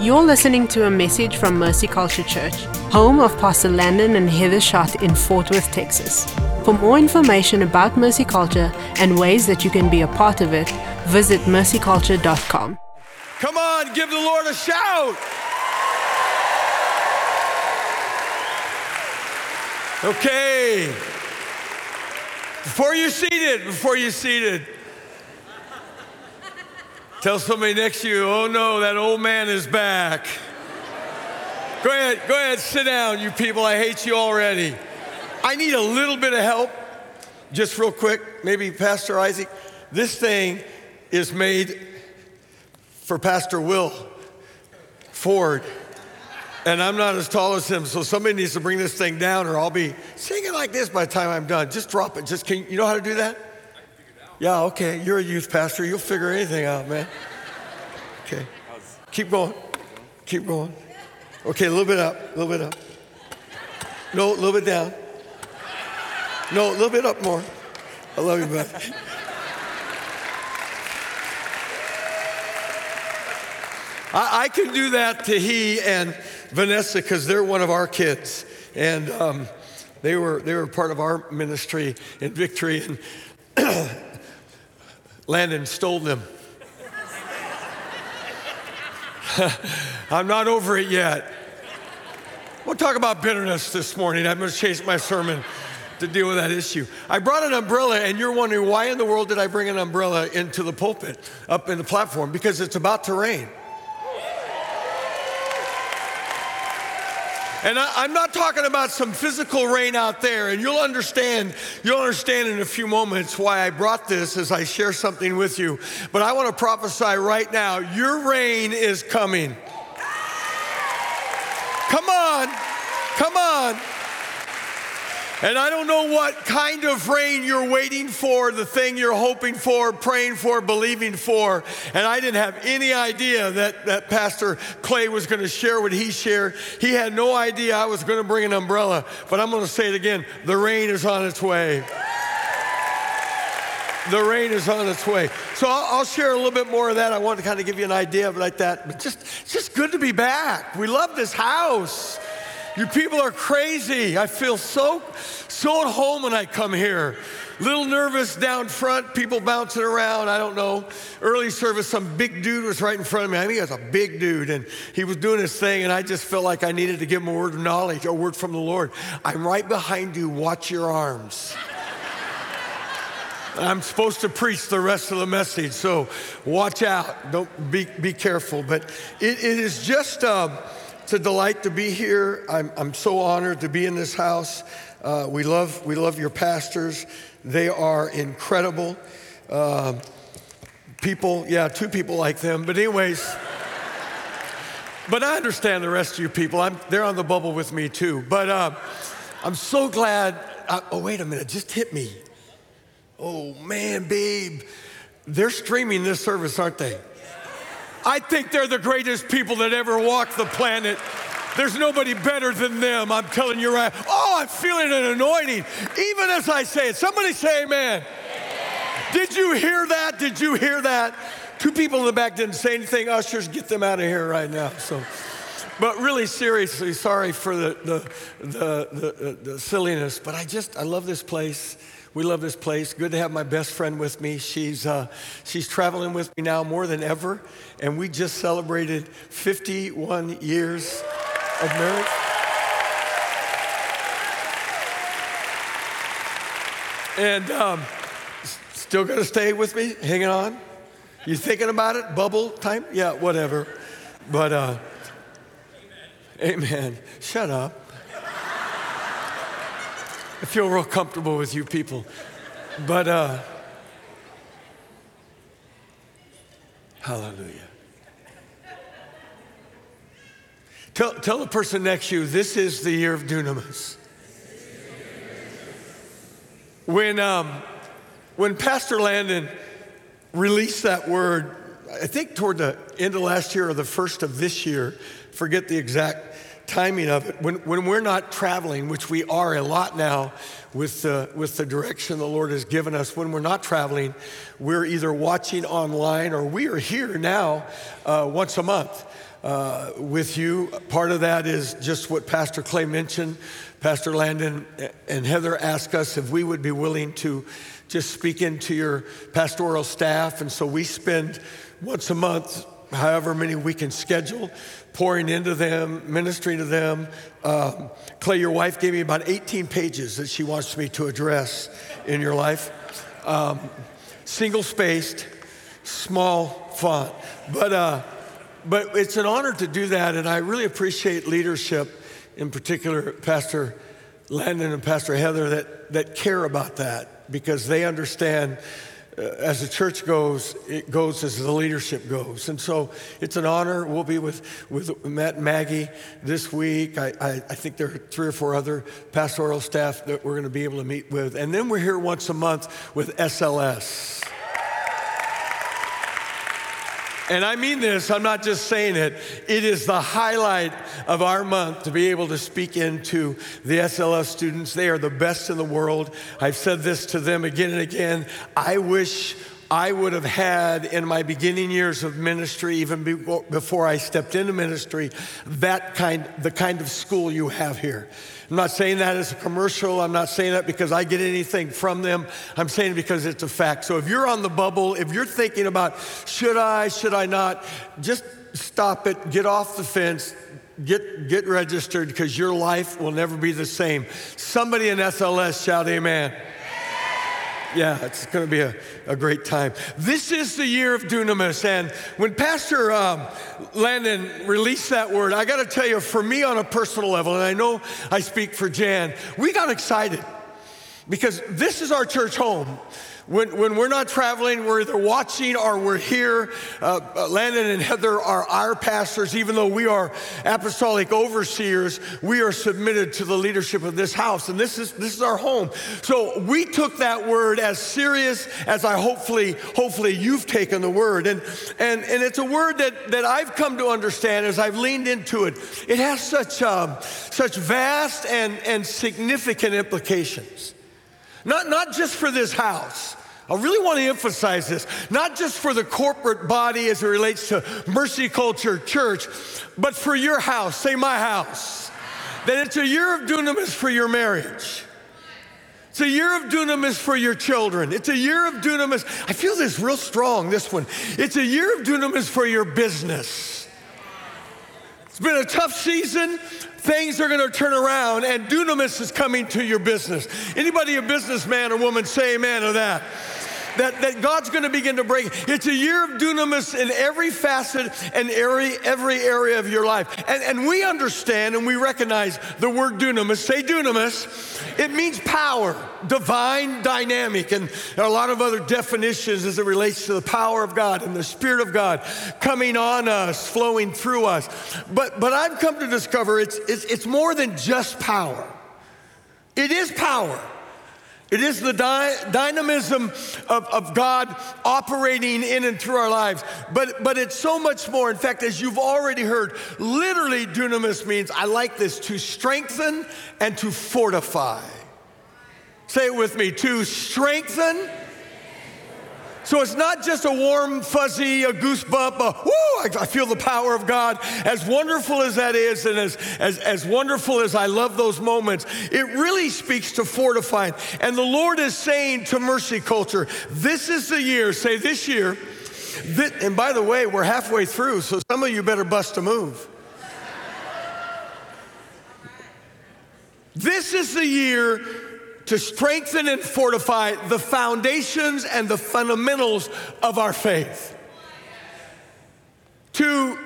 You're listening to a message from Mercy Culture Church, home of Pastor Landon and Heather Schott in Fort Worth, Texas. For more information about Mercy Culture and ways that you can be a part of it, visit mercyculture.com. Come on, give the Lord a shout. Okay. Before you're seated, before you're seated, tell somebody next to you, oh no, that old man is back. Go ahead, go ahead, sit down, you people. I hate you already. I need a little bit of help, just real quick. Maybe Pastor Isaac. This thing is made for Pastor Will Ford. And I'm not as tall as him, so somebody needs to bring this thing down, or I'll be singing like this by the time I'm done. Just drop it. Just can you know how to do that? Yeah, okay. You're a youth pastor. You'll figure anything out, man. Okay. Keep going. Keep going. Okay, a little bit up. A little bit up. No, a little bit down. No, a little bit up more. I love you, bud. I, I can do that to he and Vanessa because they're one of our kids. And um, they, were, they were part of our ministry in Victory. And Landon stole them. I'm not over it yet. We'll talk about bitterness this morning. I'm going to change my sermon to deal with that issue. I brought an umbrella, and you're wondering why in the world did I bring an umbrella into the pulpit, up in the platform? Because it's about to rain. And I, am not talking about some physical rain out there, and you'll understand, you'll understand in a few moments why I brought this as I share something with you. But I want to prophesy right now, your rain is coming. Come on, come on. And I don't know what kind of rain you're waiting for, the thing you're hoping for, praying for, believing for. And I didn't have any idea that, that Pastor Clay was going to share what he shared. He had no idea I was going to bring an umbrella. But I'm going to say it again the rain is on its way. The rain is on its way. So I'll, I'll share a little bit more of that. I want to kind of give you an idea of like that. But just, just good to be back. We love this house. You people are crazy. I feel so, so at home when I come here. Little nervous down front, people bouncing around. I don't know. Early service, some big dude was right in front of me. I think he was a big dude, and he was doing his thing, and I just felt like I needed to give him a word of knowledge, a word from the Lord. I'm right behind you. Watch your arms. I'm supposed to preach the rest of the message, so watch out. Don't be, be careful. But it, it is just. Uh, it's a delight to be here. I'm, I'm so honored to be in this house. Uh, we, love, we love your pastors, they are incredible. Uh, people, yeah, two people like them. But, anyways, but I understand the rest of you people. I'm, they're on the bubble with me too. But uh, I'm so glad. Uh, oh, wait a minute, just hit me. Oh, man, babe. They're streaming this service, aren't they? I think they're the greatest people that ever walked the planet. There's nobody better than them. I'm telling you right. Oh, I'm feeling an anointing, even as I say it. Somebody say amen. amen. Did you hear that? Did you hear that? Two people in the back didn't say anything. Ushers, get them out of here right now. So, but really seriously, sorry for the, the, the, the, the silliness, but I just, I love this place. We love this place. Good to have my best friend with me. She's, uh, she's traveling with me now more than ever, and we just celebrated 51 years of marriage. And um, still gonna stay with me, hanging on? You thinking about it? Bubble time? Yeah, whatever. But, uh, amen. amen. Shut up. I feel real comfortable with you people. But, uh, hallelujah. Tell, tell the person next to you, this is the year of dunamis. When, um, when Pastor Landon released that word, I think toward the end of last year or the first of this year, forget the exact timing of it. When, when we're not traveling, which we are a lot now with the, with the direction the Lord has given us, when we're not traveling, we're either watching online or we are here now uh, once a month. uh, with you. Part of that is just what Pastor Clay mentioned. Pastor Landon and Heather asked us if we would be willing to just speak into your pastoral staff. And so we spend once a month, however many we can schedule, pouring into them, ministering to them. Um, Clay, your wife gave me about 18 pages that she wants me to address in your life. Um, single spaced, small font. But, uh, but it's an honor to do that, and I really appreciate leadership, in particular, Pastor Landon and Pastor Heather, that, that care about that because they understand as the church goes, it goes as the leadership goes. And so it's an honor. We'll be with, with Matt and Maggie this week. I, I, I think there are three or four other pastoral staff that we're going to be able to meet with. And then we're here once a month with SLS. And I mean this, I'm not just saying it. It is the highlight of our month to be able to speak into the SLS students. They are the best in the world. I've said this to them again and again. I wish I would have had in my beginning years of ministry, even before I stepped into ministry, that kind, the kind of school you have here. I'm not saying that as a commercial. I'm not saying that because I get anything from them. I'm saying it because it's a fact. So if you're on the bubble, if you're thinking about should I, should I not, just stop it, get off the fence, get, get registered because your life will never be the same. Somebody in SLS shout amen. Yeah, it's going to be a, a great time. This is the year of dunamis. And when Pastor um, Landon released that word, I got to tell you, for me on a personal level, and I know I speak for Jan, we got excited because this is our church home. When, when we're not traveling, we're either watching or we're here. Uh, uh, Landon and Heather are our pastors. Even though we are apostolic overseers, we are submitted to the leadership of this house. And this is, this is our home. So we took that word as serious as I hopefully, hopefully you've taken the word. And, and, and it's a word that, that I've come to understand as I've leaned into it. It has such, um, such vast and, and significant implications. Not, not just for this house, I really want to emphasize this, not just for the corporate body as it relates to Mercy Culture Church, but for your house, say my house. That it's a year of dunamis for your marriage. It's a year of dunamis for your children. It's a year of dunamis. I feel this real strong, this one. It's a year of dunamis for your business. It's been a tough season. Things are going to turn around, and dunamis is coming to your business. Anybody a businessman or woman say amen to that? That, that God's going to begin to break. It's a year of dunamis in every facet and every, every area of your life. And, and we understand and we recognize the word dunamis. Say dunamis. It means power, divine dynamic. And a lot of other definitions as it relates to the power of God and the Spirit of God coming on us, flowing through us. But, but I've come to discover it's, it's, it's more than just power. It is power. It is the dy- dynamism of, of God operating in and through our lives. But, but it's so much more. In fact, as you've already heard, literally dunamis means, I like this, to strengthen and to fortify. Say it with me to strengthen so it's not just a warm, fuzzy, a goosebump, a, whoo, I, feel the power of God. As wonderful as that is, and as, as, as wonderful as I love those moments, it really speaks to fortifying. And the Lord is saying to Mercy Culture, this is the year, say this year, and by the way, we're halfway through, so some of you better bust a move. This is the year to strengthen and fortify the foundations and the fundamentals of our faith. To,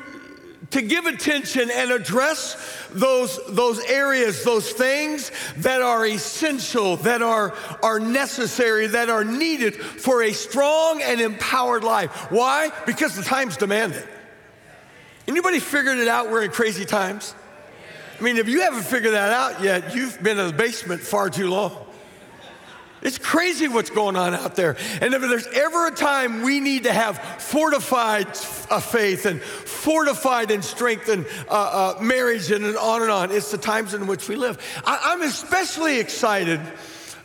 to give attention and address those, those areas, those things that are essential, that are, are necessary, that are needed for a strong and empowered life. Why? Because the times demand it. Anybody figured it out? We're in crazy times. I mean, if you haven't figured that out yet, you've been in the basement far too long. It's crazy what's going on out there. And if there's ever a time we need to have fortified a faith and fortified and strengthened uh, uh, marriage and on and on, it's the times in which we live. I, am especially excited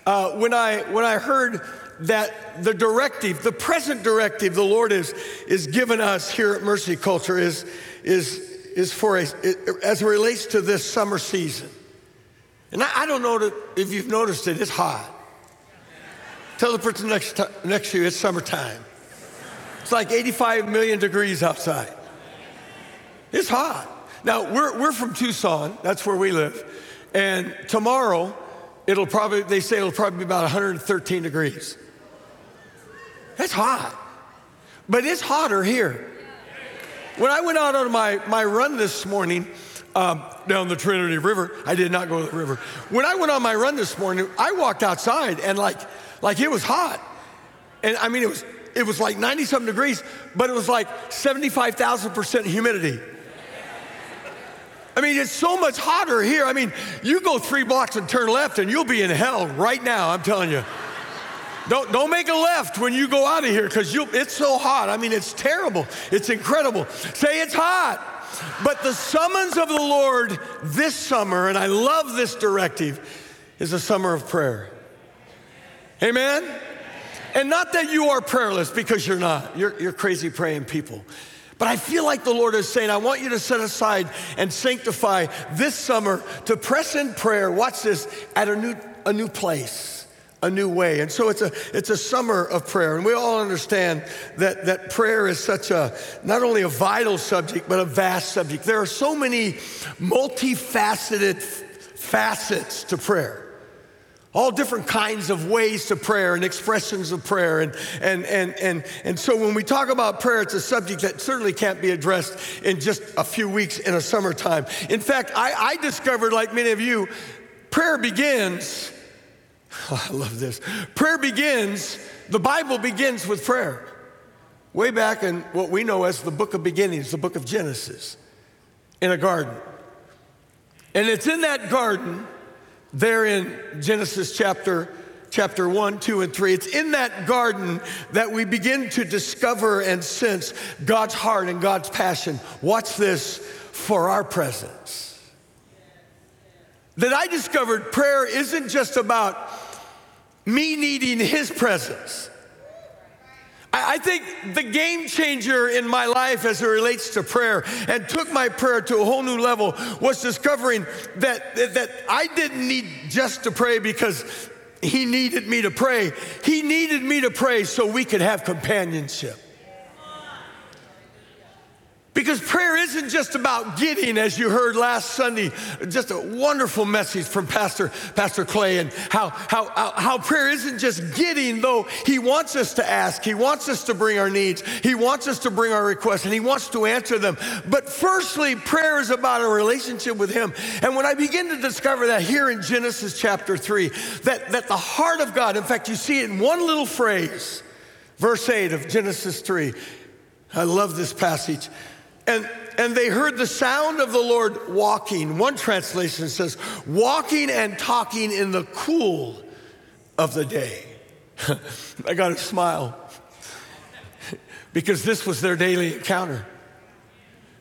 uh, when, I, when I heard that the directive, the present directive the Lord is, is given us here at Mercy Culture is, is is for a, as it relates to this summer season. And I, I don't know if you've noticed it, it's hot. Tell the person next, to, next to you it's summertime. It's like 85 million degrees outside. It's hot. Now, we're, we're from Tucson, that's where we live. And tomorrow, it'll probably, they say it'll probably be about 113 degrees. That's hot. But it's hotter here. When I went out on my, my run this morning um, down the Trinity River, I did not go to the river. When I went on my run this morning, I walked outside and like, like it was hot. And I mean, it was, it was like 90 something degrees, but it was like 75,000% humidity. I mean, it's so much hotter here. I mean, you go three blocks and turn left and you'll be in hell right now, I'm telling you. Don't, don't make a left when you go out of here because it's so hot. I mean, it's terrible. It's incredible. Say it's hot. But the summons of the Lord this summer, and I love this directive, is a summer of prayer. Amen? And not that you are prayerless because you're not. You're, you're crazy praying people. But I feel like the Lord is saying, I want you to set aside and sanctify this summer to press in prayer, watch this, at a new, a new place a new way. And so it's a, it's a summer of prayer. And we all understand that, that prayer is such a, not only a vital subject, but a vast subject. There are so many multifaceted facets to prayer. All different kinds of ways to prayer and expressions of prayer. And, and, and, and, and so when we talk about prayer, it's a subject that certainly can't be addressed in just a few weeks in a summertime. In fact, I, I discovered, like many of you, prayer begins Oh, I love this. Prayer begins, the Bible begins with prayer. Way back in what we know as the book of beginnings, the book of Genesis, in a garden. And it's in that garden, there in Genesis chapter chapter 1, 2, and 3. It's in that garden that we begin to discover and sense God's heart and God's passion. Watch this for our presence. That I discovered prayer isn't just about me needing his presence. I think the game changer in my life as it relates to prayer and took my prayer to a whole new level was discovering that, that I didn't need just to pray because he needed me to pray. He needed me to pray so we could have companionship. Because prayer isn't just about getting, as you heard last Sunday, just a wonderful message from Pastor, Pastor Clay, and how, how, how prayer isn't just getting, though he wants us to ask, he wants us to bring our needs, he wants us to bring our requests, and he wants to answer them. But firstly, prayer is about a relationship with him. And when I begin to discover that here in Genesis chapter 3, that, that the heart of God, in fact, you see it in one little phrase, verse 8 of Genesis 3. I love this passage. And, and they heard the sound of the Lord walking. One translation says, walking and talking in the cool of the day. I got to smile because this was their daily encounter.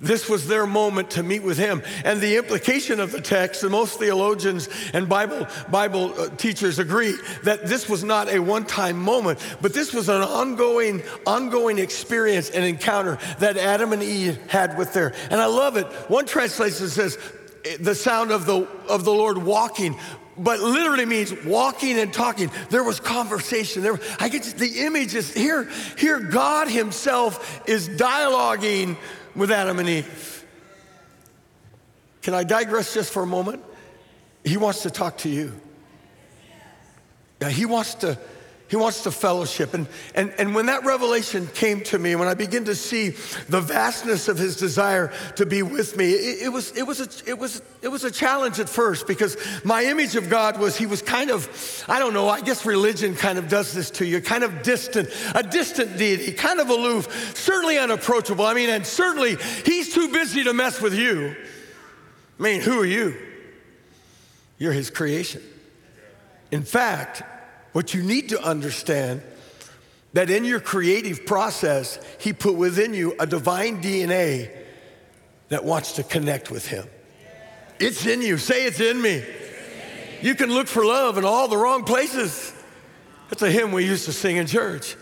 This was their moment to meet with him. And the implication of the text, and most theologians and Bible, Bible uh, teachers agree that this was not a one time moment, but this was an ongoing, ongoing experience and encounter that Adam and Eve had with their. And I love it. One translation says, the sound of the, of the Lord walking but literally means walking and talking. There was conversation. There, I get the image is here. Here, God Himself is dialoguing with Adam and Eve. Can I digress just for a moment? He wants to talk to you. Yeah, he wants to he wants to fellowship. And, and, and when that revelation came to me, when I began to see the vastness of his desire to be with me, it, it, was, it, was a, it, was, it was a challenge at first because my image of God was he was kind of, I don't know, I guess religion kind of does this to you, kind of distant, a distant deity, kind of aloof, certainly unapproachable. I mean, and certainly he's too busy to mess with you. I mean, who are you? You're his creation. In fact, what you need to understand that in your creative process, he put within you a divine DNA that wants to connect with him. It's in you. Say it's in me. You can look for love in all the wrong places. That's a hymn we used to sing in church.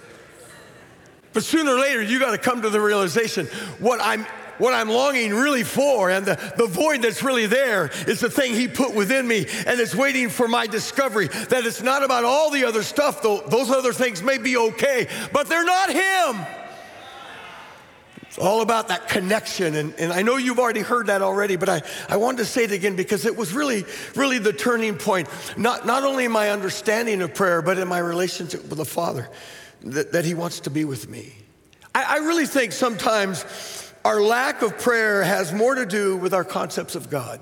But sooner or later, you got to come to the realization what I'm what I'm longing really for, and the, the void that's really there is the thing He put within me, and it's waiting for my discovery. That it's not about all the other stuff, though those other things may be okay, but they're not Him. It's all about that connection. And, and I know you've already heard that already, but I, I wanted to say it again because it was really, really the turning point, not, not only in my understanding of prayer, but in my relationship with the Father, that, that He wants to be with me. I, I really think sometimes our lack of prayer has more to do with our concepts of God.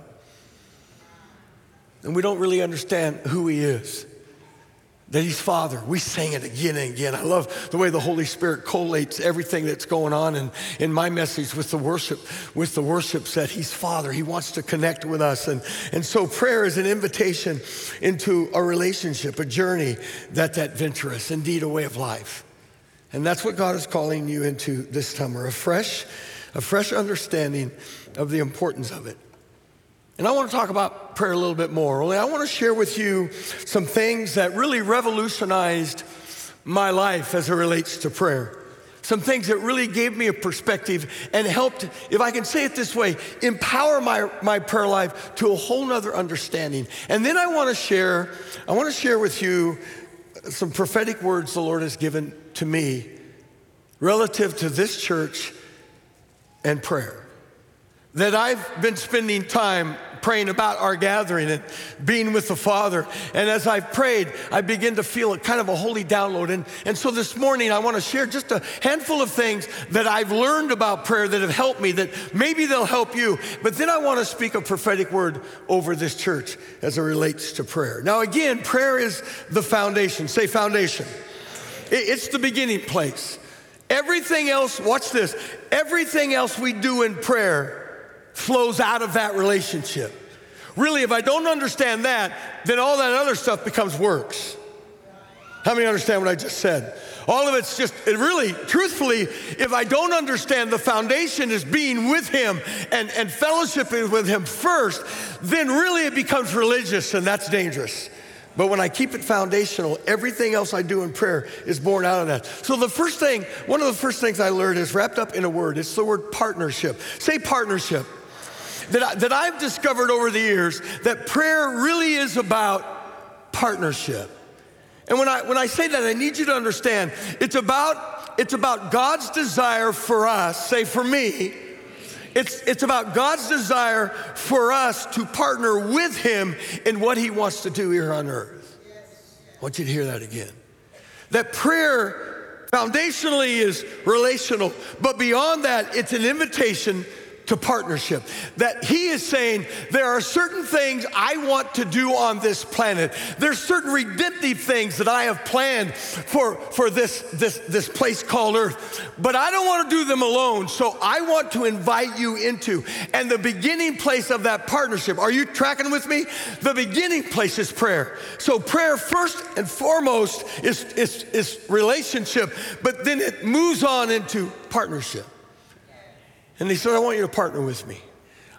And we don't really understand who He is that he's father. We sing it again and again. I love the way the Holy Spirit collates everything that's going on in, in my message with the worship, with the worship set. He's father. He wants to connect with us. And, and so prayer is an invitation into a relationship, a journey that's adventurous, indeed a way of life. And that's what God is calling you into this summer, a fresh, a fresh understanding of the importance of it. And I want to talk about prayer a little bit more. Only I want to share with you some things that really revolutionized my life as it relates to prayer. Some things that really gave me a perspective and helped, if I can say it this way, empower my, my prayer life to a whole nother understanding. And then I want to share, I want to share with you some prophetic words the Lord has given to me relative to this church and prayer that I've been spending time praying about our gathering and being with the Father. And as I've prayed, I begin to feel a kind of a holy download. And, and so this morning, I want to share just a handful of things that I've learned about prayer that have helped me, that maybe they'll help you. But then I want to speak a prophetic word over this church as it relates to prayer. Now, again, prayer is the foundation. Say foundation. It's the beginning place. Everything else, watch this, everything else we do in prayer flows out of that relationship. Really, if I don't understand that, then all that other stuff becomes works. How many understand what I just said? All of it's just, it really, truthfully, if I don't understand the foundation is being with Him and, and fellowshipping with Him first, then really it becomes religious and that's dangerous. But when I keep it foundational, everything else I do in prayer is born out of that. So the first thing, one of the first things I learned is wrapped up in a word. It's the word partnership. Say partnership that, I, that I've discovered over the years that prayer really is about partnership. And when I, when I say that, I need you to understand it's about, it's about God's desire for us, say for me, it's, it's about God's desire for us to partner with Him in what He wants to do here on earth. I want you to hear that again. That prayer foundationally is relational, but beyond that, it's an invitation to partnership. That he is saying, there are certain things I want to do on this planet. There's certain redemptive things that I have planned for, for this, this, this place called earth. But I don't want to do them alone. So I want to invite you into. And the beginning place of that partnership, are you tracking with me? The beginning place is prayer. So prayer first and foremost is, is, is relationship, but then it moves on into partnership. And he said, I want you to partner with me.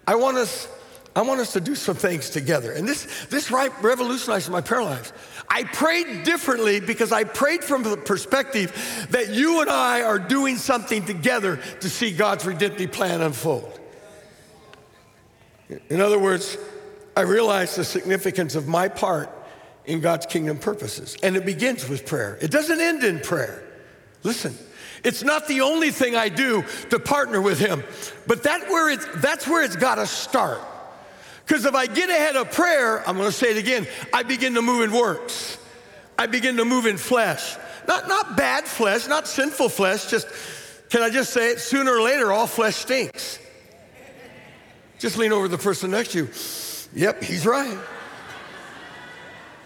I want us, I want us to do some things together. And this, this revolutionized my prayer life. I prayed differently because I prayed from the perspective that you and I are doing something together to see God's redemptive plan unfold. In other words, I realized the significance of my part in God's kingdom purposes. And it begins with prayer. It doesn't end in prayer. Listen, it's not the only thing I do to partner with him, but that where it's, that's where it's got to start. Because if I get ahead of prayer, I'm going to say it again, I begin to move in works. I begin to move in flesh. Not, not bad flesh, not sinful flesh, just, can I just say it? Sooner or later, all flesh stinks. Just lean over the person next to you. Yep, he's right.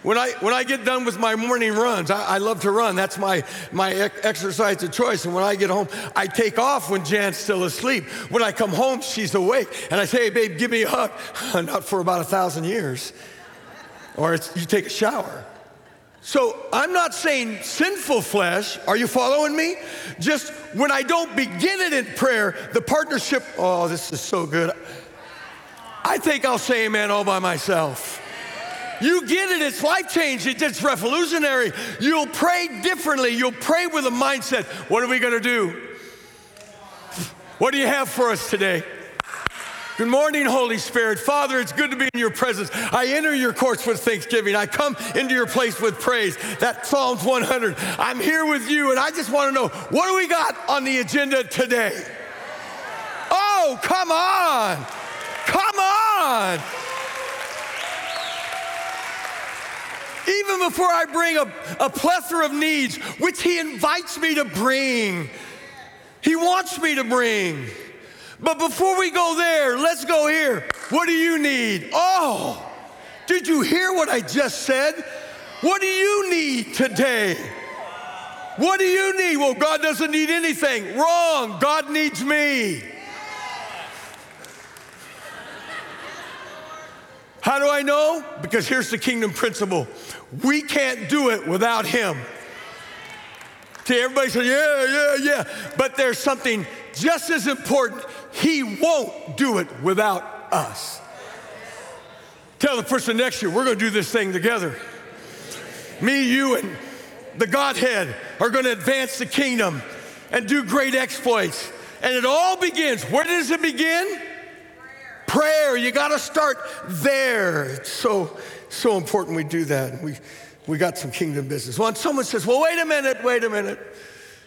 When I, when I get done with my morning runs, I, I love to run. That's my, my exercise of choice. And when I get home, I take off when Jan's still asleep. When I come home, she's awake. And I say, hey, babe, give me a hug. Not for about a thousand years. Or you take a shower. So I'm not saying sinful flesh. Are you following me? Just when I don't begin it in prayer, the partnership, oh, this is so good. I think I'll say amen all by myself. You get it, it's life changing, it's revolutionary. You'll pray differently, you'll pray with a mindset. What are we gonna do? What do you have for us today? Good morning, Holy Spirit. Father, it's good to be in your presence. I enter your courts with thanksgiving. I come into your place with praise. That Psalms 100. I'm here with you, and I just want to know what do we got on the agenda today? Oh, come on. Come on. Even before I bring a, a plethora of needs, which He invites me to bring, He wants me to bring. But before we go there, let's go here. What do you need? Oh, did you hear what I just said? What do you need today? What do you need? Well, God doesn't need anything. Wrong. God needs me. How do I know? Because here's the kingdom principle we can't do it without Him. See, everybody says, yeah, yeah, yeah. But there's something just as important he won't do it without us. Tell the person next to you, we're going to do this thing together. Me, you, and the Godhead are going to advance the kingdom and do great exploits. And it all begins. Where does it begin? Prayer. Prayer. You got to start there. So, so important we do that. We, we got some kingdom business. Well, someone says, well, wait a minute, wait a minute.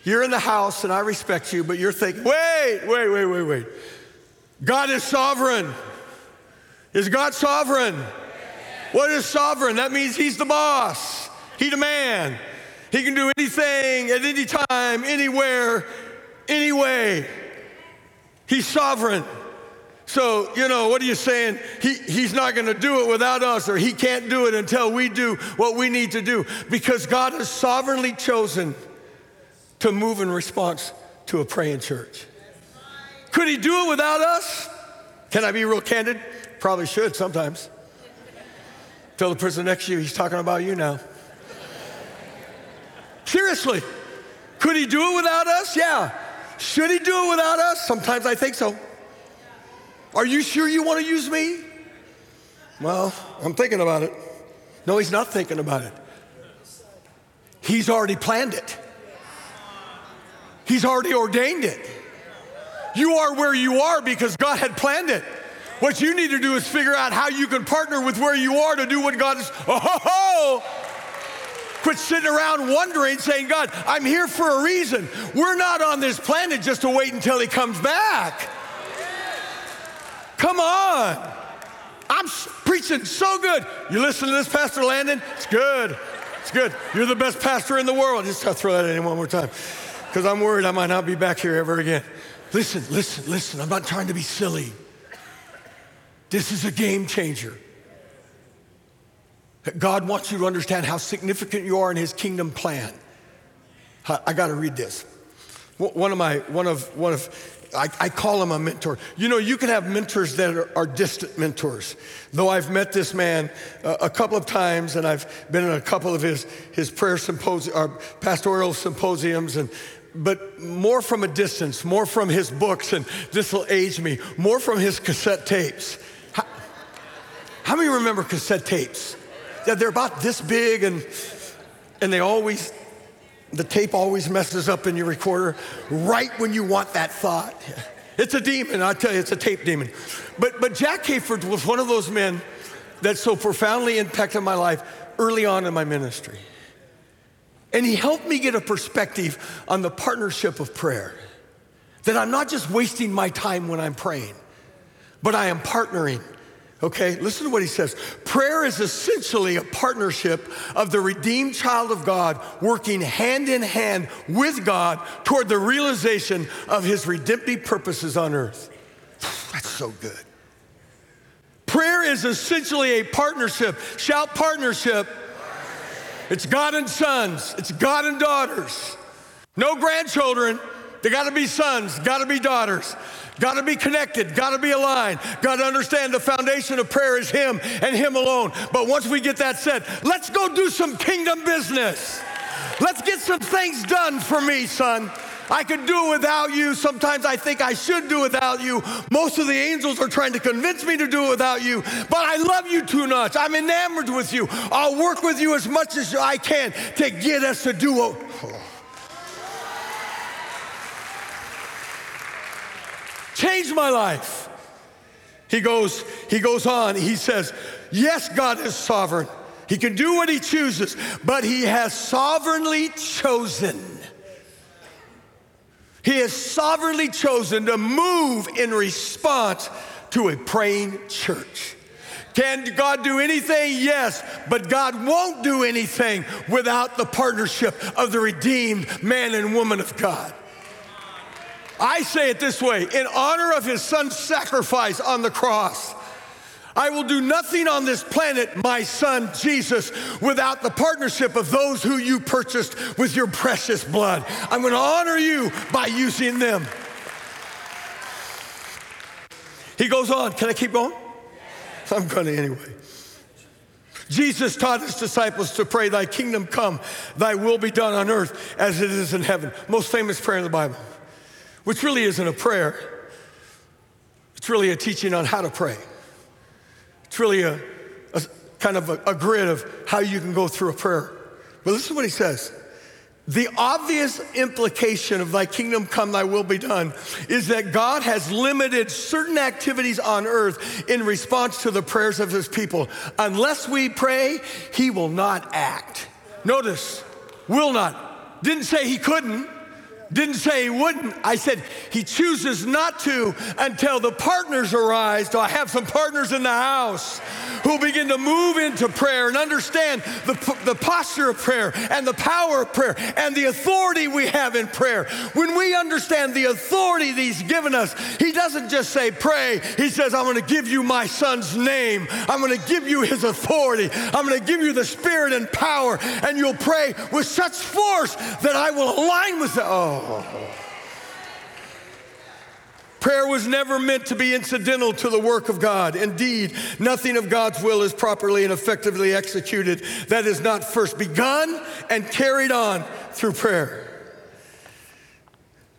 You're in the house and I respect you, but you're thinking, wait, wait, wait, wait, wait. God is sovereign. Is God sovereign? What is sovereign? That means He's the boss, He's the man. He can do anything at any time, anywhere, anyway. He's sovereign. So, you know, what are you saying? He, he's not going to do it without us, or he can't do it until we do what we need to do because God has sovereignly chosen to move in response to a praying church. Could he do it without us? Can I be real candid? Probably should sometimes. Tell the person next to you, he's talking about you now. Seriously, could he do it without us? Yeah. Should he do it without us? Sometimes I think so. Are you sure you want to use me? Well, I'm thinking about it. No, he's not thinking about it. He's already planned it. He's already ordained it. You are where you are because God had planned it. What you need to do is figure out how you can partner with where you are to do what God is. Oh, ho, ho. Quit sitting around wondering, saying, God, I'm here for a reason. We're not on this planet just to wait until He comes back. Come on. I'm preaching so good. You listen to this, Pastor Landon? It's good. It's good. You're the best pastor in the world. Just gotta throw that in one more time because I'm worried I might not be back here ever again. Listen, listen, listen. I'm not trying to be silly. This is a game changer. God wants you to understand how significant you are in His kingdom plan. I got to read this. One of my, one of, one of, I, I, call him a mentor. You know, you can have mentors that are, are distant mentors. Though I've met this man uh, a couple of times and I've been in a couple of his, his prayer symposiums, or pastoral symposiums, and but more from a distance, more from his books, and this will age me, more from his cassette tapes. How, how many remember cassette tapes? Yeah, they're about this big, and, and they always, the tape always messes up in your recorder right when you want that thought. It's a demon, I tell you, it's a tape demon. But, but Jack Hayford was one of those men that so profoundly impacted my life early on in my ministry. And he helped me get a perspective on the partnership of prayer. That I'm not just wasting my time when I'm praying, but I am partnering. Okay, listen to what he says. Prayer is essentially a partnership of the redeemed child of God working hand in hand with God toward the realization of his redemptive purposes on earth. That's so good. Prayer is essentially a partnership. Shout partnership it's God and sons, it's God and daughters. No grandchildren. They got to be sons, got to be daughters, got to be connected, got to be aligned, got to understand the foundation of prayer is Him and Him alone. But once we get that said, let's go do some kingdom business. Let's get some things done for me, son. I could do without you. Sometimes I think I should do without you. Most of the angels are trying to convince me to do without you, but I love you too much. I'm enamored with you. I'll work with you as much as I can to get us to do it. Changed my life. He goes, he goes on, he says, Yes, God is sovereign. He can do what he chooses, but he has sovereignly chosen. He has sovereignly chosen to move in response to a praying church. Can God do anything? Yes, but God won't do anything without the partnership of the redeemed man and woman of God. I say it this way in honor of his son's sacrifice on the cross. I will do nothing on this planet, my son Jesus, without the partnership of those who you purchased with your precious blood. I'm going to honor you by using them. He goes on. Can I keep going? I'm going to anyway. Jesus taught his disciples to pray, Thy kingdom come, Thy will be done on earth as it is in heaven. Most famous prayer in the Bible, which really isn't a prayer, it's really a teaching on how to pray. It's really a, a kind of a, a grid of how you can go through a prayer. But listen to what he says. The obvious implication of thy kingdom come, thy will be done is that God has limited certain activities on earth in response to the prayers of his people. Unless we pray, he will not act. Notice, will not. Didn't say he couldn't. Didn't say he wouldn't. I said he chooses not to until the partners arise. Do I have some partners in the house who begin to move into prayer and understand the, the posture of prayer and the power of prayer and the authority we have in prayer? When we understand the authority he's given us, he doesn't just say pray. He says, I'm going to give you my son's name. I'm going to give you his authority. I'm going to give you the spirit and power, and you'll pray with such force that I will align with the. Oh. Prayer was never meant to be incidental to the work of God. Indeed, nothing of God's will is properly and effectively executed that is not first begun and carried on through prayer.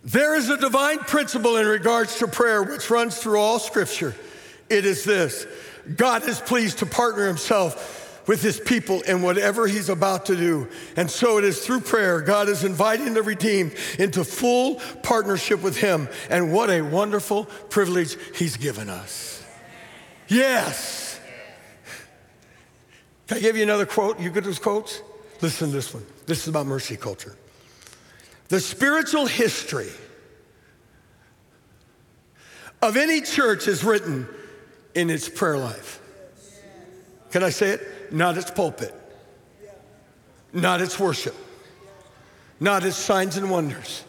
There is a divine principle in regards to prayer which runs through all scripture. It is this God is pleased to partner himself with his people in whatever he's about to do. And so it is through prayer, God is inviting the redeemed into full partnership with him. And what a wonderful privilege he's given us. Yes. Can I give you another quote? You get those quotes? Listen to this one. This is about mercy culture. The spiritual history of any church is written in its prayer life. Can I say it? Not its pulpit, not its worship, not its signs and wonders.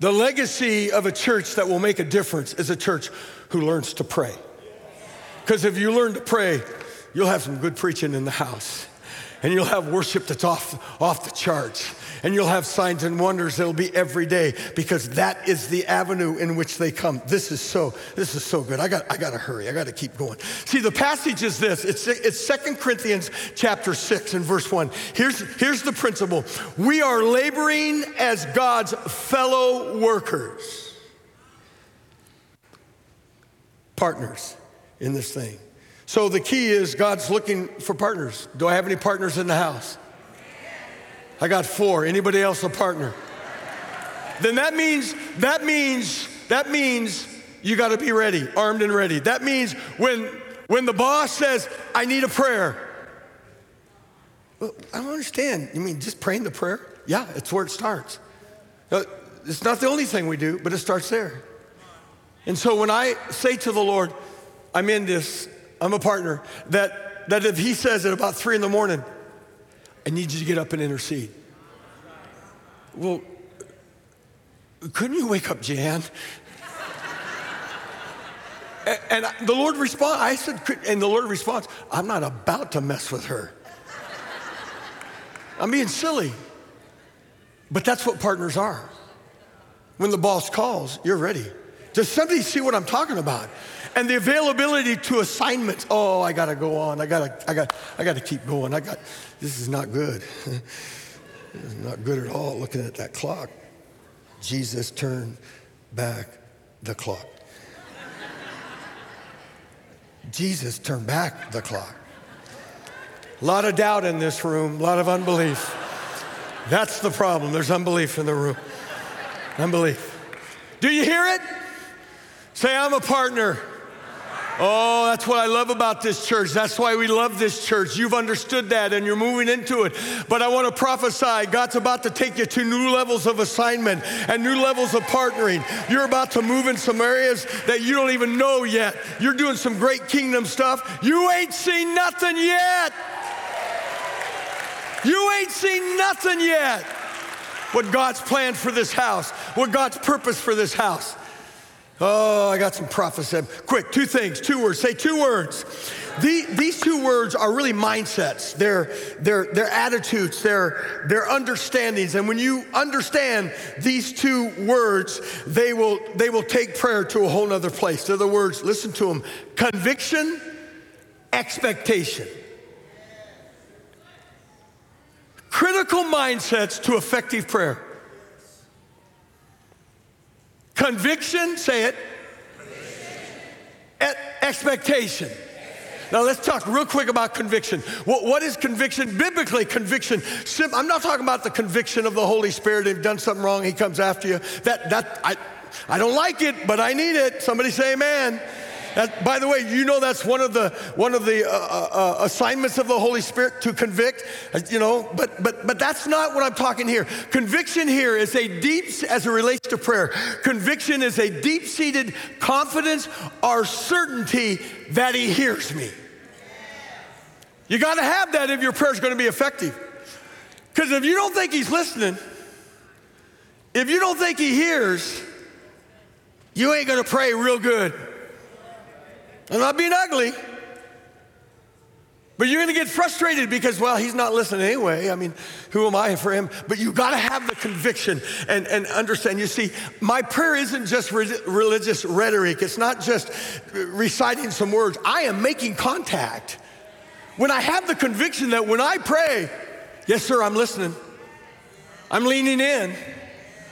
The legacy of a church that will make a difference is a church who learns to pray. Because if you learn to pray, you'll have some good preaching in the house and you'll have worship that's off, off the charts and you'll have signs and wonders that'll be every day because that is the avenue in which they come. This is so, this is so good. I got, I got to hurry. I got to keep going. See, the passage is this. It's, it's 2 Corinthians chapter 6 and verse 1. Here's, here's the principle. We are laboring as God's fellow workers, partners in this thing. So the key is God's looking for partners. Do I have any partners in the house? I got four. Anybody else a partner? Then that means, that means, that means you got to be ready, armed and ready. That means when, when the boss says, I need a prayer. Well, I don't understand. You mean just praying the prayer? Yeah, it's where it starts. Uh, it's not the only thing we do, but it starts there. And so when I say to the Lord, I'm in this, I'm a partner, that, that if He says at about three in the morning, I need you to get up and intercede. Well, couldn't you wake up Jan? and, the Lord responds, I said, and the Lord responds, I'm not about to mess with her. I'm being silly. But that's what partners are. When the boss calls, you're ready. Does somebody see what I'm talking about? And the availability to assignments. Oh, I gotta go on. I gotta, I got, I gotta keep going. I got, this is not good. it's not good at all looking at that clock. Jesus turned back the clock. Jesus turned back the clock. A lot of doubt in this room, a lot of unbelief. That's the problem. There's unbelief in the room. Unbelief. Do you hear it? Say, I'm a partner. Oh, that's what I love about this church. That's why we love this church. You've understood that and you're moving into it. But I want to prophesy God's about to take you to new levels of assignment and new levels of partnering. You're about to move in some areas that you don't even know yet. You're doing some great kingdom stuff. You ain't seen nothing yet. You ain't seen nothing yet. What God's planned for this house, what God's purpose for this house. Oh, I got some prophecy. Quick, two things, two words. Say two words. The, these two words are really mindsets. They're, they're, they're attitudes, they're, they're understandings. And when you understand these two words, they will, they will take prayer to a whole nother place. They're the words, listen to them conviction, expectation. Critical mindsets to effective prayer. Conviction, say it. E- expectation. Now let's talk real quick about conviction. What, what is conviction? Biblically, conviction. I'm not talking about the conviction of the Holy Spirit. If you've done something wrong, He comes after you. That that I, I don't like it, but I need it. Somebody say Amen. That, by the way, you know that's one of the one of the uh, uh, uh, assignments of the Holy Spirit to convict. Uh, you know, but but but that's not what I'm talking here. Conviction here is a deep, as it relates to prayer. Conviction is a deep-seated confidence or certainty that He hears me. You got to have that if your prayer is going to be effective. Because if you don't think He's listening, if you don't think He hears, you ain't going to pray real good. I'm not being ugly. But you're going to get frustrated because, well, he's not listening anyway. I mean, who am I for him? But you got to have the conviction and, and understand. You see, my prayer isn't just re- religious rhetoric, it's not just reciting some words. I am making contact. When I have the conviction that when I pray, yes, sir, I'm listening, I'm leaning in,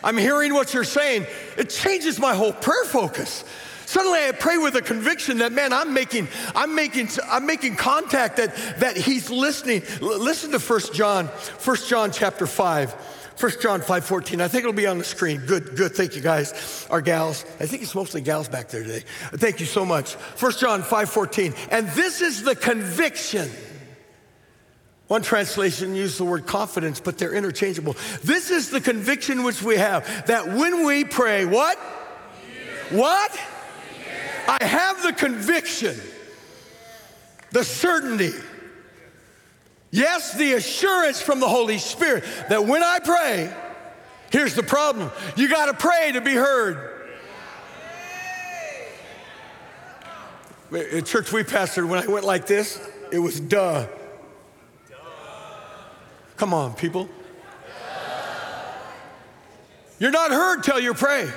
I'm hearing what you're saying, it changes my whole prayer focus. Suddenly I pray with a conviction that, man, I'm making, I'm making, I'm making contact that, that he's listening. L- listen to 1 John, 1 John chapter 5. 1 John 5 14. I think it'll be on the screen. Good, good. Thank you, guys. Our gals. I think it's mostly gals back there today. Thank you so much. 1 John 5 14. And this is the conviction. One translation used the word confidence, but they're interchangeable. This is the conviction which we have that when we pray, what? What? I have the conviction, the certainty, yes, the assurance from the Holy Spirit that when I pray, here's the problem you got to pray to be heard. In church we pastored, when I went like this, it was duh. Come on, people. You're not heard till you pray.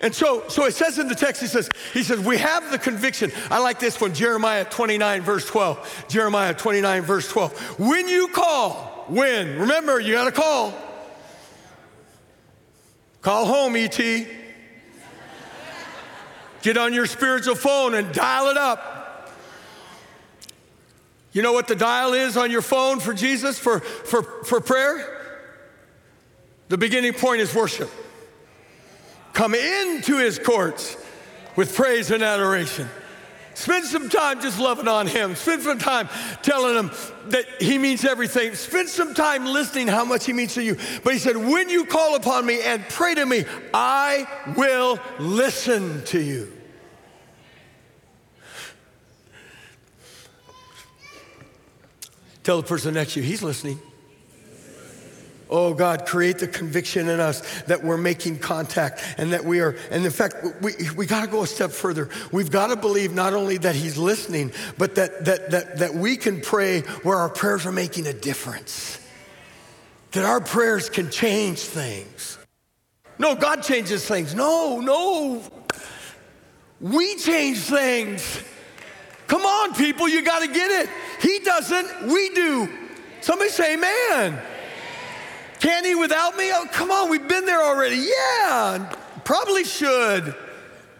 And so, so it says in the text, he says, he says, we have the conviction. I like this one, Jeremiah 29, verse 12. Jeremiah 29, verse 12. When you call, when? Remember, you got to call. Call home, ET. Get on your spiritual phone and dial it up. You know what the dial is on your phone for Jesus, for, for, for prayer? The beginning point is worship come into his courts with praise and adoration. Spend some time just loving on him. Spend some time telling him that he means everything. Spend some time listening how much he means to you. But he said, When you call upon me and pray to me, I will listen to you. Tell the person next to you, he's listening. Oh God, create the conviction in us that we're making contact and that we are, and in fact, we, we got to go a step further. We've got to believe not only that He's listening, but that, that, that, that we can pray where our prayers are making a difference. That our prayers can change things. No, God changes things. No, no. We change things. Come on, people, you got to get it. He doesn't, we do. Somebody say, Amen. Can he without me? Oh, come on, we've been there already. Yeah, probably should.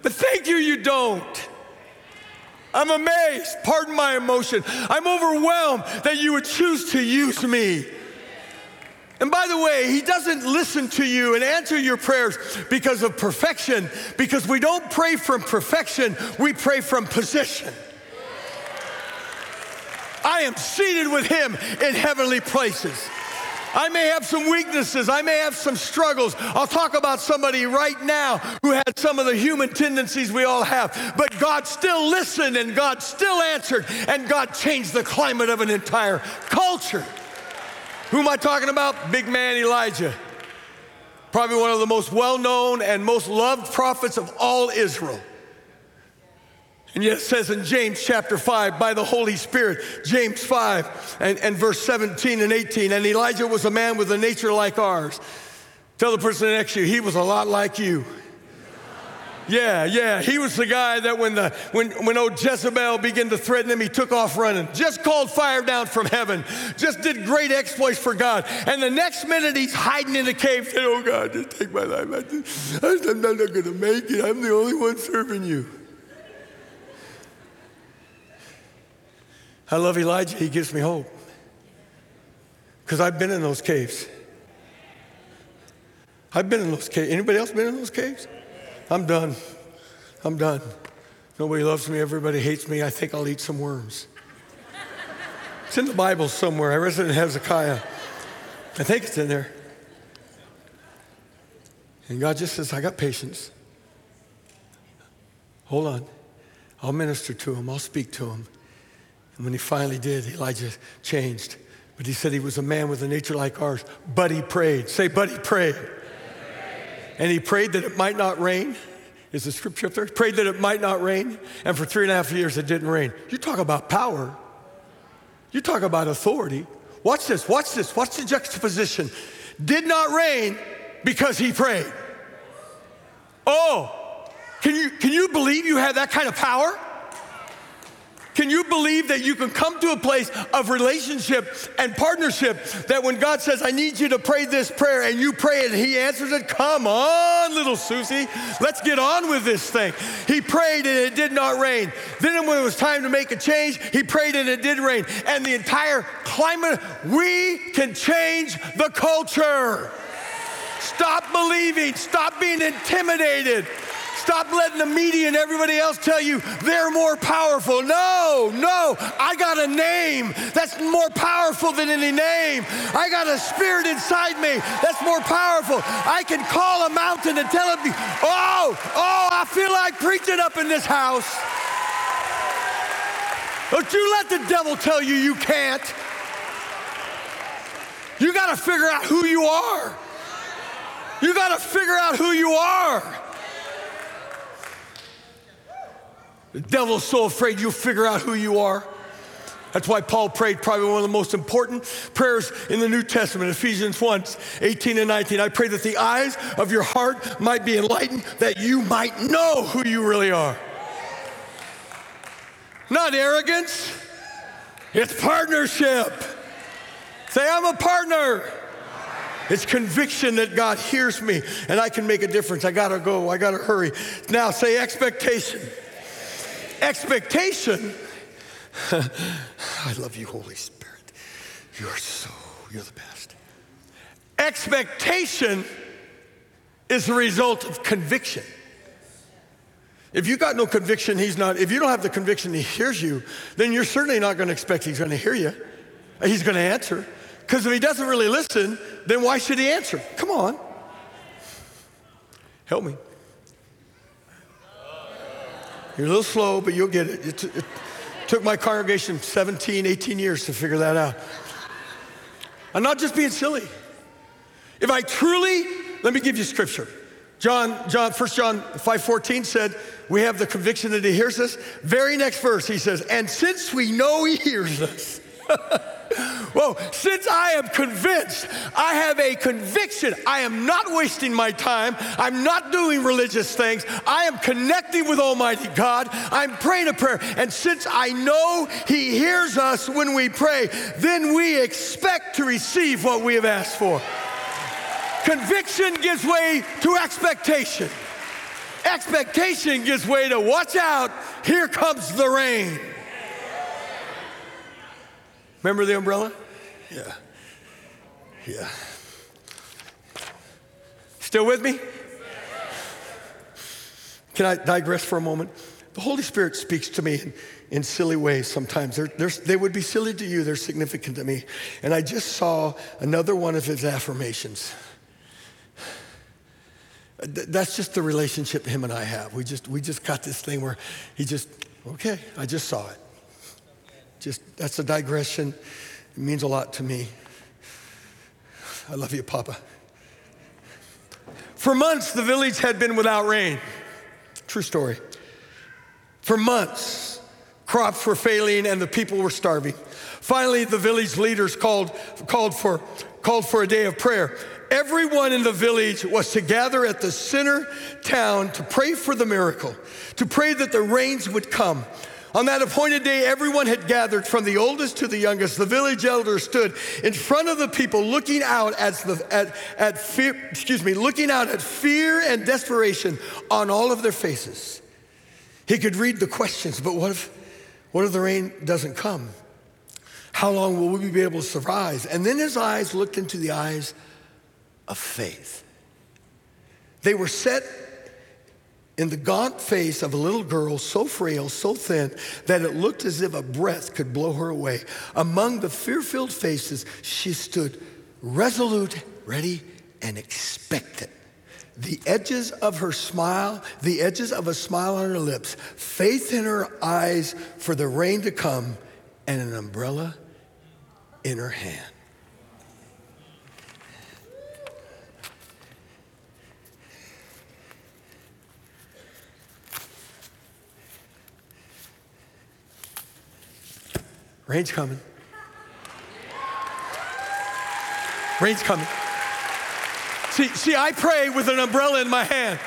But thank you, you don't. I'm amazed, pardon my emotion. I'm overwhelmed that you would choose to use me. And by the way, he doesn't listen to you and answer your prayers because of perfection, because we don't pray from perfection, we pray from position. I am seated with him in heavenly places. I may have some weaknesses. I may have some struggles. I'll talk about somebody right now who had some of the human tendencies we all have. But God still listened and God still answered and God changed the climate of an entire culture. Who am I talking about? Big man Elijah. Probably one of the most well known and most loved prophets of all Israel. And yet it says in James chapter 5, by the Holy Spirit, James 5 and, and verse 17 and 18, and Elijah was a man with a nature like ours. Tell the person next to you, he was a lot like you. Yeah, yeah. He was the guy that when the when when old Jezebel began to threaten him, he took off running. Just called fire down from heaven. Just did great exploits for God. And the next minute he's hiding in a cave, saying, "Oh God, just take my life. I'm not going to make it. I'm the only one serving you." I love Elijah. He gives me hope. Because I've been in those caves. I've been in those caves. Anybody else been in those caves? I'm done. I'm done. Nobody loves me. Everybody hates me. I think I'll eat some worms. It's in the Bible somewhere. I read it in Hezekiah. I think it's in there. And God just says, I got patience. Hold on. I'll minister to him. I'll speak to him. And when he finally did, Elijah changed. But he said he was a man with a nature like ours. But he prayed. Say, but he prayed. And he prayed that it might not rain. Is the scripture up there? Prayed that it might not rain. And for three and a half years, it didn't rain. You talk about power. You talk about authority. Watch this, watch this, watch the juxtaposition. Did not rain because he prayed. Oh, can you, can you believe you have that kind of power? Can you believe that you can come to a place of relationship and partnership that when God says, I need you to pray this prayer, and you pray it and He answers it? Come on, little Susie, let's get on with this thing. He prayed and it did not rain. Then, when it was time to make a change, He prayed and it did rain. And the entire climate, we can change the culture. Stop believing, stop being intimidated. Stop letting the media and everybody else tell you they're more powerful. No, no. I got a name that's more powerful than any name. I got a spirit inside me that's more powerful. I can call a mountain and tell it, oh, oh, I feel like preaching up in this house. Don't you let the devil tell you you can't. You got to figure out who you are. You got to figure out who you are. The devil's so afraid you'll figure out who you are. That's why Paul prayed probably one of the most important prayers in the New Testament, Ephesians 1 18 and 19. I pray that the eyes of your heart might be enlightened, that you might know who you really are. Not arrogance, it's partnership. Say, I'm a partner. It's conviction that God hears me and I can make a difference. I gotta go, I gotta hurry. Now say expectation expectation. I love you, Holy Spirit. You're so, you're the best. Expectation is the result of conviction. If you got no conviction, he's not, if you don't have the conviction he hears you, then you're certainly not going to expect he's going to hear you. He's going to answer. Because if he doesn't really listen, then why should he answer? Come on. Help me. You're a little slow, but you'll get it. It, t- it took my congregation 17, 18 years to figure that out. I'm not just being silly. If I truly, let me give you scripture. John, John, 1 John 5:14 said, we have the conviction that he hears us. Very next verse, he says, and since we know he hears us, well, since I am convinced, I have a conviction. I am not wasting my time. I'm not doing religious things. I am connecting with Almighty God. I'm praying a prayer. And since I know He hears us when we pray, then we expect to receive what we have asked for. Conviction gives way to expectation. Expectation gives way to watch out, here comes the rain. Remember the umbrella? Yeah. Yeah. Still with me? Can I digress for a moment? The Holy Spirit speaks to me in, in silly ways sometimes. They're, they're, they would be silly to you, they're significant to me. And I just saw another one of his affirmations. That's just the relationship him and I have. We just, we just got this thing where he just, okay, I just saw it. Just, that's a digression. It means a lot to me. I love you, Papa. For months, the village had been without rain. True story. For months, crops were failing and the people were starving. Finally, the village leaders called, called, for, called for a day of prayer. Everyone in the village was to gather at the center town to pray for the miracle, to pray that the rains would come. On that appointed day, everyone had gathered from the oldest to the youngest. The village elder stood in front of the people, looking out at, the, at, at fear, excuse me, looking out at fear and desperation on all of their faces. He could read the questions, but what if, what if the rain doesn't come? How long will we be able to survive? And then his eyes looked into the eyes of faith. They were set in the gaunt face of a little girl so frail, so thin, that it looked as if a breath could blow her away. Among the fear filled faces, she stood resolute, ready, and expectant the edges of her smile, the edges of a smile on her lips, faith in her eyes for the rain to come, and an umbrella in her hand. Rain's coming. Rain's coming. See, see, I pray with an umbrella in my hand.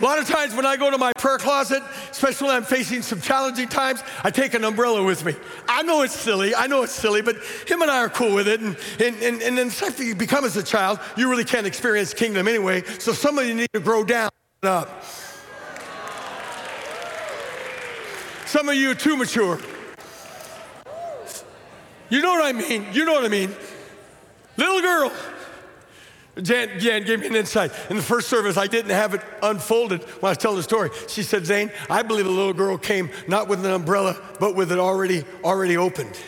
A lot of times when I go to my prayer closet, especially when I'm facing some challenging times, I take an umbrella with me. I know it's silly, I know it's silly, but him and I are cool with it. And, and, and, and then especially you become as a child, you really can't experience kingdom anyway. So some of you need to grow down up. Some of you are too mature. You know what I mean? You know what I mean. Little girl, Jan, Jan gave me an insight. In the first service, I didn't have it unfolded when I was telling the story. She said, Zane, I believe the little girl came not with an umbrella, but with it already, already opened.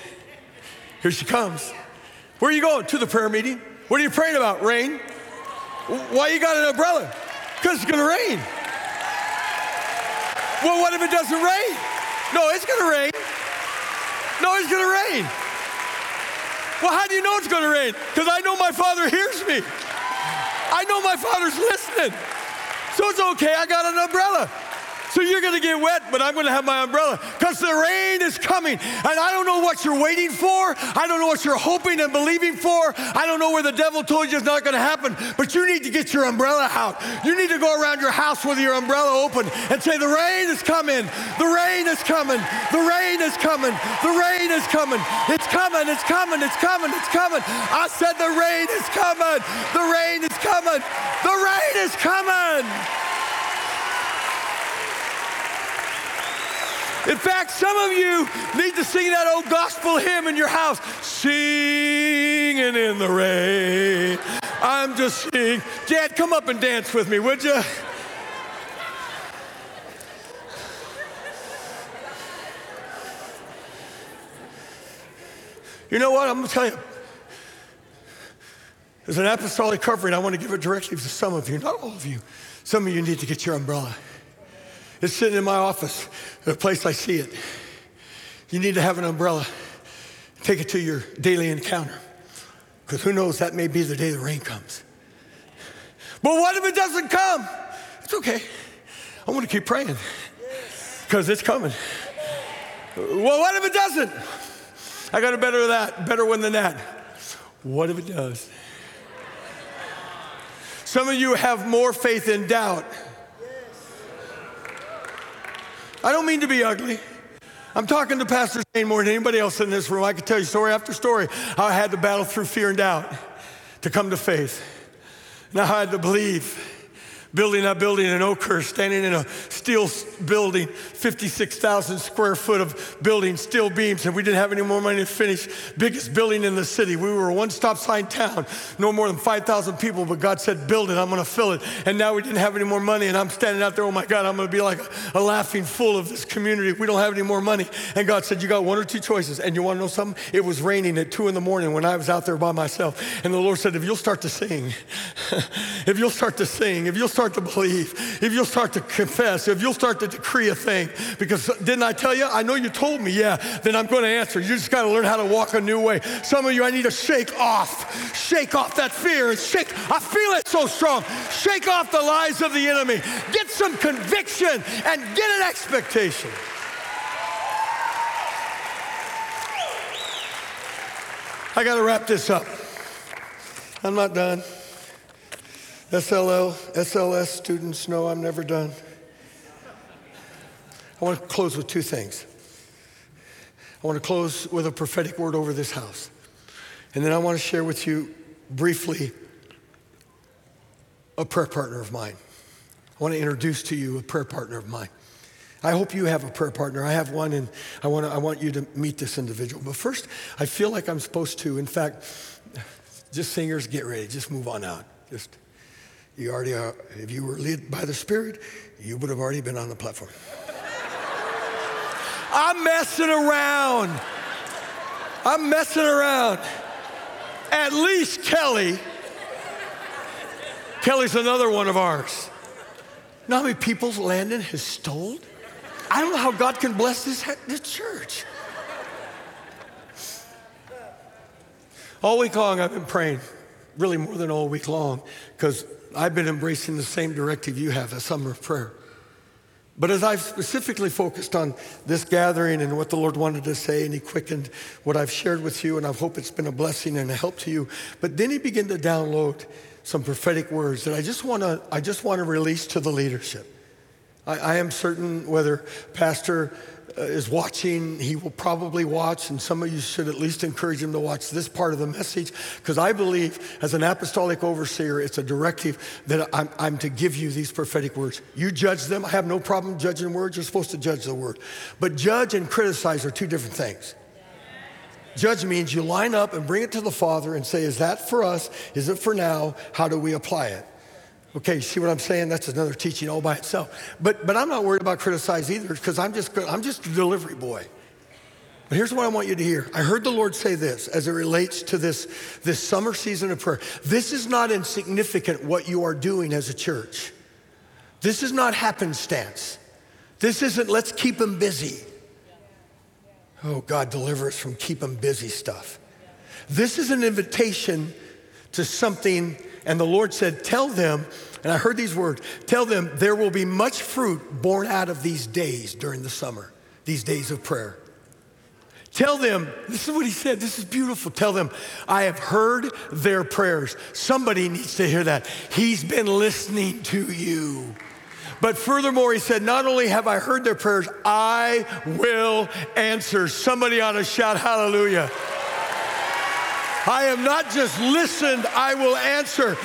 Here she comes. Where are you going? To the prayer meeting. What are you praying about? Rain? Why you got an umbrella? Because it's gonna rain. Well, what if it doesn't rain? No, it's gonna rain. No, it's gonna rain. Well, how do you know it's gonna rain? Because I know my father hears me. I know my father's listening. So it's okay, I got an umbrella. So you're gonna get wet, but I'm gonna have my umbrella because the rain is coming. And I don't know what you're waiting for. I don't know what you're hoping and believing for. I don't know where the devil told you it's not gonna happen, but you need to get your umbrella out. You need to go around your house with your umbrella open and say, The rain is coming. The rain is coming. The rain is coming. The rain is coming. It's coming. It's coming. It's coming. It's coming. I said, The rain is coming. The rain is coming. The rain is coming. In fact, some of you need to sing that old gospel hymn in your house singing in the rain. I'm just singing. Dad, come up and dance with me, would you? You know what? I'm going to tell you. There's an apostolic covering. I want to give it directly to some of you, not all of you. Some of you need to get your umbrella. It's sitting in my office, the place I see it. You need to have an umbrella. Take it to your daily encounter. Because who knows, that may be the day the rain comes. But what if it doesn't come? It's okay. I want to keep praying because it's coming. Well, what if it doesn't? I got a better that, better one than that. What if it does? Some of you have more faith in doubt I don't mean to be ugly. I'm talking to Pastor Shane more than anybody else in this room. I could tell you story after story how I had to battle through fear and doubt to come to faith. Now I had to believe, building that building in Oakhurst, standing in a steel building, 56,000 square foot of building, steel beams, and we didn't have any more money to finish. Biggest building in the city. We were a one stop sign town, no more than 5,000 people, but God said, build it, I'm gonna fill it. And now we didn't have any more money, and I'm standing out there, oh my God, I'm gonna be like a, laughing fool of this community if we don't have any more money. And God said, You got one or two choices. And you wanna know something? It was raining at two in the morning when I was out there by myself. And the Lord said, If you'll start to sing, if you'll start to sing, if you'll start start to believe, if you'll start to confess, if you'll start to decree a thing, because didn't I tell you? I know you told me, yeah, then I'm going to answer. You just got to learn how to walk a new way. Some of you, I need to shake off, shake off that fear and shake. I feel it so strong. Shake off the lies of the enemy. Get some conviction and get an expectation. I got to wrap this up. I'm not done. SLL, SLS students know I'm never done. I want to close with two things. I want to close with a prophetic word over this house. And then I want to share with you briefly a prayer partner of mine. I want to introduce to you a prayer partner of mine. I hope you have a prayer partner. I have one, and I want, to, I want you to meet this individual. But first, I feel like I'm supposed to. In fact, just singers, get ready. Just move on out. Just you already are, if you were led by the Spirit, you would have already been on the platform. I'm messing around. I'm messing around. At least Kelly. Kelly's another one of ours. You know how many people Landon has stole? I don't know how God can bless this, this church. All week long, I've been praying, really more than all week long, because I've been embracing the same directive you have, a summer of prayer. But as I've specifically focused on this gathering and what the Lord wanted to say, and He quickened what I've shared with you, and I hope it's been a blessing and a help to you. But then He began to download some prophetic words that I just want to I just want to release to the leadership. I, I am certain whether Pastor Uh, is watching, he will probably watch, and some of you should at least encourage him to watch this part of the message, because I believe as an apostolic overseer, it's a directive that I'm, I'm, to give you these prophetic words. You judge them. I have no problem judging words. You're supposed to judge the word. But judge and criticize are two different things. Judge means you line up and bring it to the Father and say, Is that for us? Is it for now? How do we apply it? Okay, see what I'm saying? That's another teaching all by itself. But, but I'm not worried about criticize either because I'm just, I'm just a delivery boy. But here's what I want you to hear. I heard the Lord say this as it relates to this, this summer season of prayer. This is not insignificant what you are doing as a church. This is not happenstance. This isn't let's keep them busy. Oh, God, deliver us from keep them busy stuff. This is an invitation to something and the Lord said, Tell them, and I heard these words tell them there will be much fruit born out of these days during the summer, these days of prayer. Tell them, this is what he said, this is beautiful. Tell them, I have heard their prayers. Somebody needs to hear that. He's been listening to you. But furthermore, he said, Not only have I heard their prayers, I will answer. Somebody ought to shout hallelujah. I am not just listened, I will answer.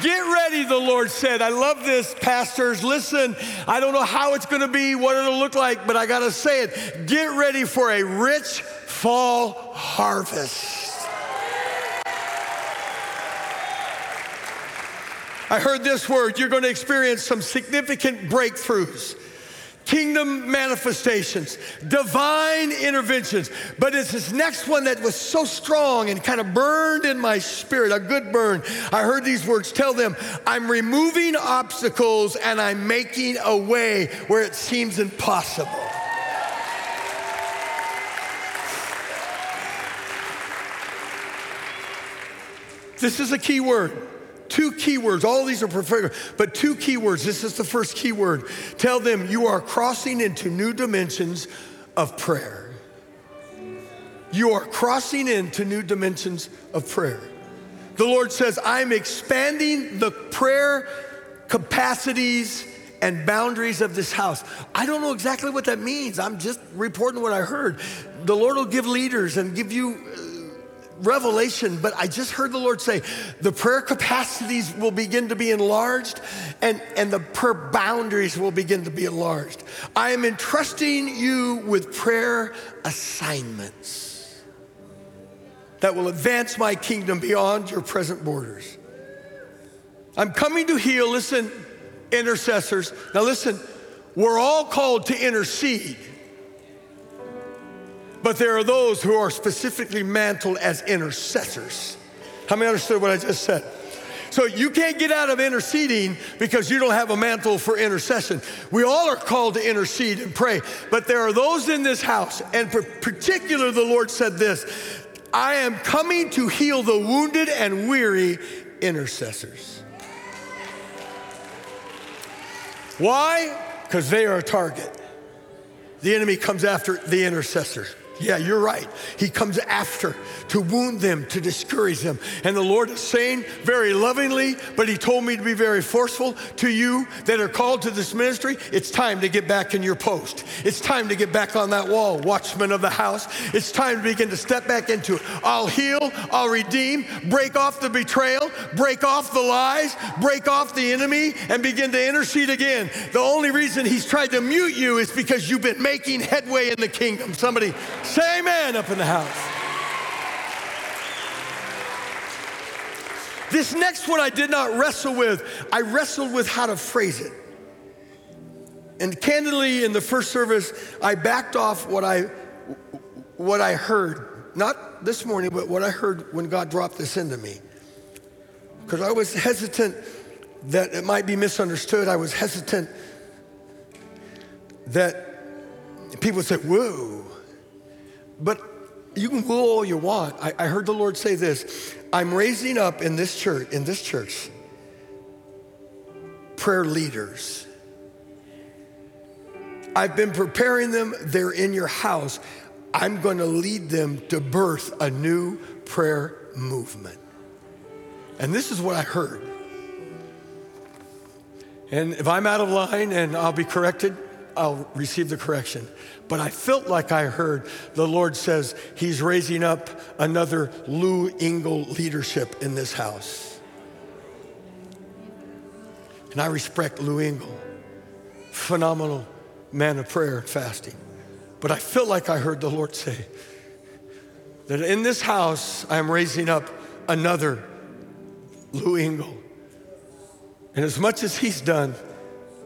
Get ready, the Lord said. I love this, pastors. Listen, I don't know how it's going to be, what it'll look like, but I got to say it. Get ready for a rich fall harvest. I heard this word. You're going to experience some significant breakthroughs kingdom manifestations, divine interventions. But it's this next one that was so strong and kind of burned in my spirit, a good burn. I heard these words tell them, I'm removing obstacles and I'm making a way where it seems impossible. This is a key word. Two keywords. All these are prophetic, but two keywords. This is the first keyword. Tell them you are crossing into new dimensions of prayer. You are crossing into new dimensions of prayer. The Lord says, I'm expanding the prayer capacities and boundaries of this house. I don't know exactly what that means. I'm just reporting what I heard. The Lord will give leaders and give you revelation, but I just heard the Lord say the prayer capacities will begin to be enlarged and, and the prayer boundaries will begin to be enlarged. I am entrusting you with prayer assignments that will advance my kingdom beyond your present borders. I'm coming to heal, listen, intercessors. Now, listen, we're all called to intercede. But there are those who are specifically mantled as intercessors. How many understood what I just said? So you can't get out of interceding because you don't have a mantle for intercession. We all are called to intercede and pray, but there are those in this house, and particular, the Lord said this I am coming to heal the wounded and weary intercessors. Why? Because they are a target. The enemy comes after the intercessor. Yeah, you're right. He comes after to wound them, to discourage them. And the Lord is saying very lovingly, but He told me to be very forceful to you that are called to this ministry it's time to get back in your post. It's time to get back on that wall, watchman of the house. It's time to begin to step back into it. I'll heal, I'll redeem, break off the betrayal, break off the lies, break off the enemy, and begin to intercede again. The only reason He's tried to mute you is because you've been making headway in the kingdom. Somebody Say amen up in the house. This next one I did not wrestle with. I wrestled with how to phrase it. And candidly, in the first service, I backed off what I, what I heard. Not this morning, but what I heard when God dropped this into me. Because I was hesitant that it might be misunderstood. I was hesitant that people say, whoa, but you can woo all you want. I, I heard the Lord say this I'm raising up in this church, in this church, prayer leaders. I've been preparing them, they're in your house. I'm going to lead them to birth a new prayer movement. And this is what I heard. And if I'm out of line and I'll be corrected, I'll receive the correction. But I felt like I heard the Lord says he's raising up another Lou Engle leadership in this house. And I respect Lou Engle, phenomenal man of prayer and fasting. But I felt like I heard the Lord say that in this house I am raising up another Lou Engle. And as much as he's done,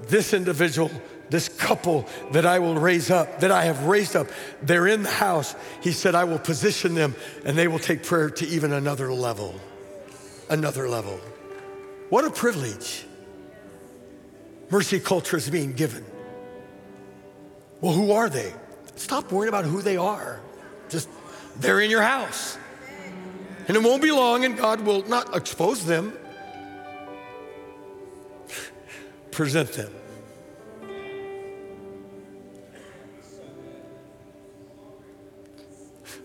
this individual this couple that I will raise up, that I have raised up, they're in the house. He said, I will position them and they will take prayer to even another level. Another level. What a privilege. Mercy culture is being given. Well, who are they? Stop worrying about who they are. Just, they're in your house. And it won't be long, and God will not expose them, present them.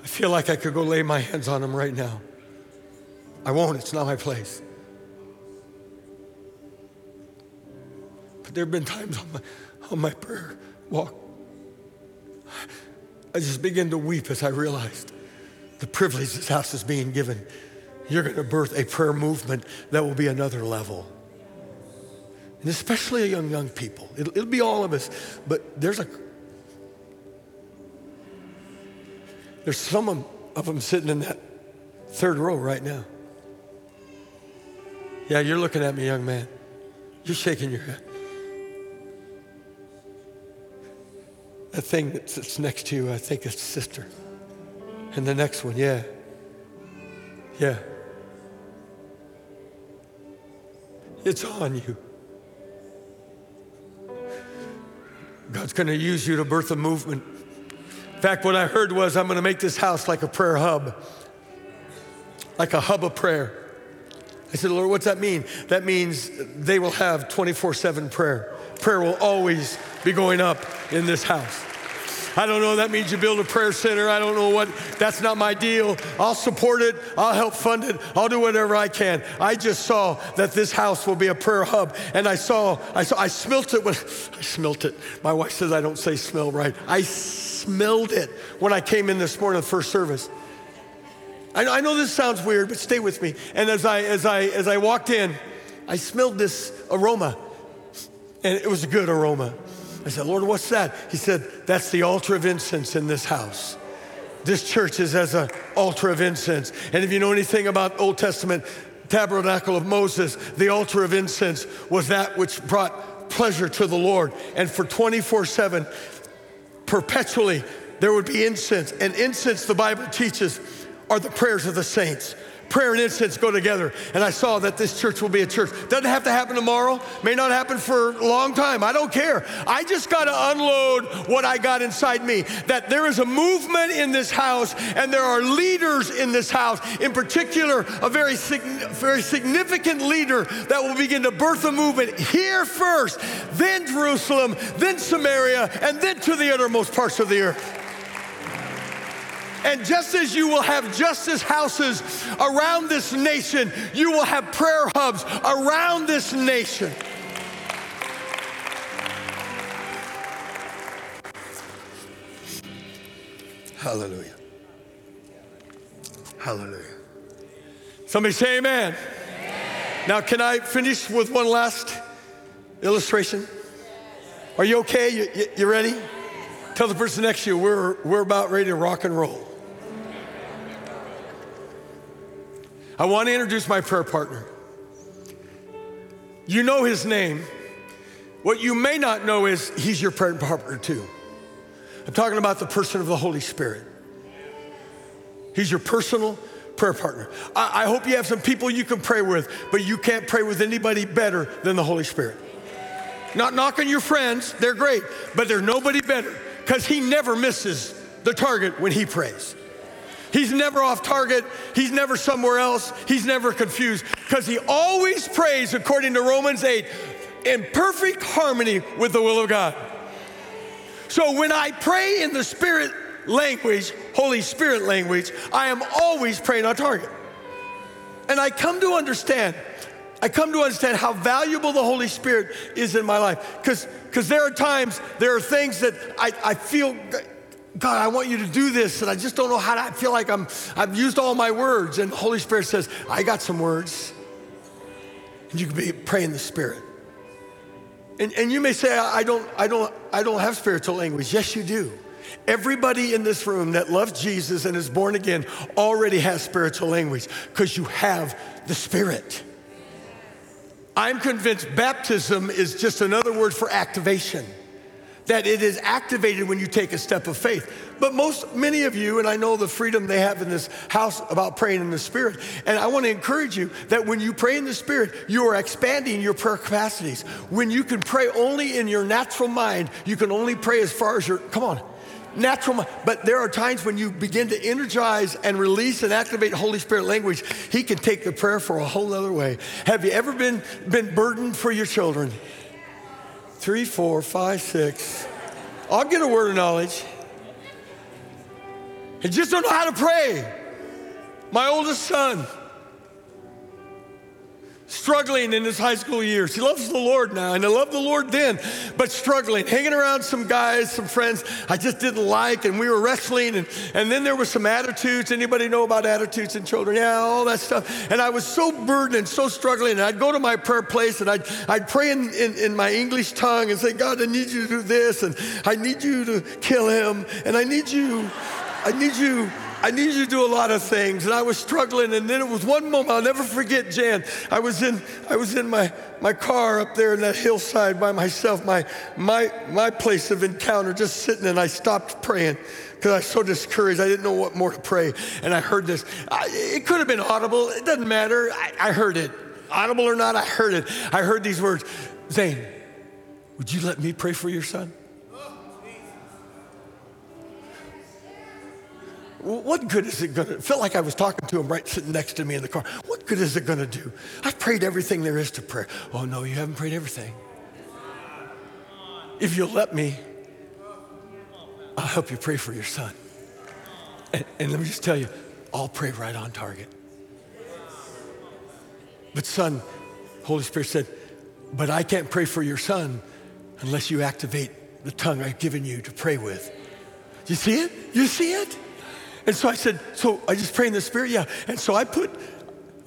I feel like I could go lay my hands on them right now. I won't, it's not my place. But there have been times on my, on my prayer walk, I just began to weep as I realized the privilege this house is being given. You're going to birth a prayer movement that will be another level. And especially young, young people. It'll, it'll be all of us, but there's a There's some of them sitting in that third row right now. Yeah, you're looking at me, young man. You're shaking your head. That thing that sits next to you, I think it's sister. And the next one, yeah. Yeah. It's on you. God's going to use you to birth a movement in fact, what I heard was I'm going to make this house like a prayer hub, like a hub of prayer. I said, Lord, what's that mean? That means they will have 24 7 prayer. Prayer will always be going up in this house. I don't know, that means you build a prayer center. I don't know what, that's not my deal. I'll support it, I'll help fund it, I'll do whatever I can. I just saw that this house will be a prayer hub. And I saw, I saw, I smelt it when, I smelt it. My wife says I don't say smell right. I smelled it when I came in this morning, the first service. I know, I know this sounds weird, but stay with me. And as I, as, I, as I walked in, I smelled this aroma, and it was a good aroma. I said, Lord, what's that? He said, That's the altar of incense in this house. This church is as an altar of incense. And if you know anything about Old Testament tabernacle of Moses, the altar of incense was that which brought pleasure to the Lord. And for 24 7, perpetually, there would be incense. And incense, the Bible teaches, are the prayers of the saints. Prayer and incense go together, and I saw that this church will be a church. Doesn't have to happen tomorrow, may not happen for a long time. I don't care. I just got to unload what I got inside me. That there is a movement in this house, and there are leaders in this house, in particular, a very, very significant leader that will begin to birth a movement here first, then Jerusalem, then Samaria, and then to the uttermost parts of the earth. And just as you will have justice houses around this nation, you will have prayer hubs around this nation. Hallelujah. Hallelujah. Somebody say amen. amen. Now, can I finish with one last illustration? Are you okay? You, you, you ready? Tell the person next to you, we're, we're about ready to rock and roll. I want to introduce my prayer partner. You know his name. What you may not know is he's your prayer partner too. I'm talking about the person of the Holy Spirit. He's your personal prayer partner. I, I, hope you have some people you can pray with, but you can't pray with anybody better than the Holy Spirit. Not knocking your friends, they're great, but there's nobody better because he never misses the target when he prays. He's never off target. He's never somewhere else. He's never confused because he always prays, according to Romans 8, in perfect harmony with the will of God. So when I pray in the Spirit language, Holy Spirit language, I am always praying on target. And I come to understand, I come to understand how valuable the Holy Spirit is in my life. Because there are times, there are things that I, I feel God, I want you to do this, and I just don't know how to I feel like I'm, I've used all my words. And the Holy Spirit says, I got some words. And you can be praying the Spirit. And, and you may say, I don't, I, don't, I don't have spiritual language. Yes, you do. Everybody in this room that loves Jesus and is born again already has spiritual language because you have the Spirit. I'm convinced baptism is just another word for activation that it is activated when you take a step of faith. But most, many of you, and I know the freedom they have in this house about praying in the Spirit, and I want to encourage you that when you pray in the Spirit, you are expanding your prayer capacities. When you can pray only in your natural mind, you can only pray as far as your, come on, natural mind. But there are times when you begin to energize and release and activate Holy Spirit language, He can take the prayer for a whole other way. Have you ever been, been burdened for your children? Three, four, five, six. I'll get a word of knowledge. I just don't know how to pray. My oldest son, struggling in his high school years. He loves the Lord now, and I loved the Lord then, but struggling, hanging around some guys, some friends I just didn't like, and we were wrestling, and, and then there was some attitudes. Anybody know about attitudes in children? Yeah, all that stuff. And I was so burdened and so struggling, and I'd go to my prayer place, and I'd, I'd pray in, in, in my English tongue and say, God, I need you to do this, and I need you to kill him, and I need you, I need you I need you to do a lot of things. And I was struggling. And then it was one moment, I'll never forget, Jan. I was in, I was in my, my car up there in that hillside by myself, my, my, my place of encounter, just sitting, and I stopped praying because I was so discouraged. I didn't know what more to pray. And I heard this. I, it could have been audible. It doesn't matter. I, I heard it. Audible or not, I heard it. I heard these words Zane, would you let me pray for your son? What good is it going to felt like I was talking to him right sitting next to me in the car. What good is it going to do? I've prayed everything there is to prayer. Oh no, you haven't prayed everything. If you'll let me, I'll help you pray for your son. And, and let me just tell you, I'll pray right on target. But son, Holy Spirit said, but I can't pray for your son unless you activate the tongue I've given you to pray with. You see it? You see it? And so I said, so I just pray in the spirit, yeah. And so I put,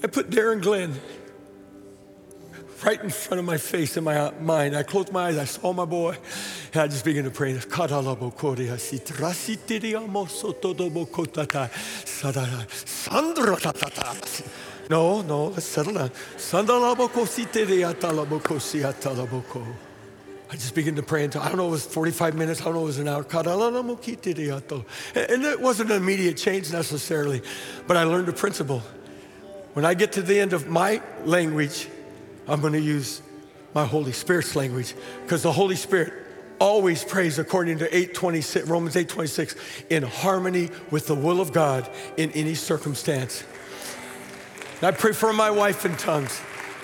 I put Darren Glenn right in front of my face in my uh, mind. I closed my eyes, I saw my boy, and I just began to pray. No, no, let's settle down. I just began to pray until, I don't know, it was 45 minutes, I don't know, it was an hour. And it wasn't an immediate change necessarily, but I learned a principle. When I get to the end of my language, I'm going to use my Holy Spirit's language because the Holy Spirit always prays according to 826, Romans 8:26 in harmony with the will of God in any circumstance. And I pray for my wife in tongues.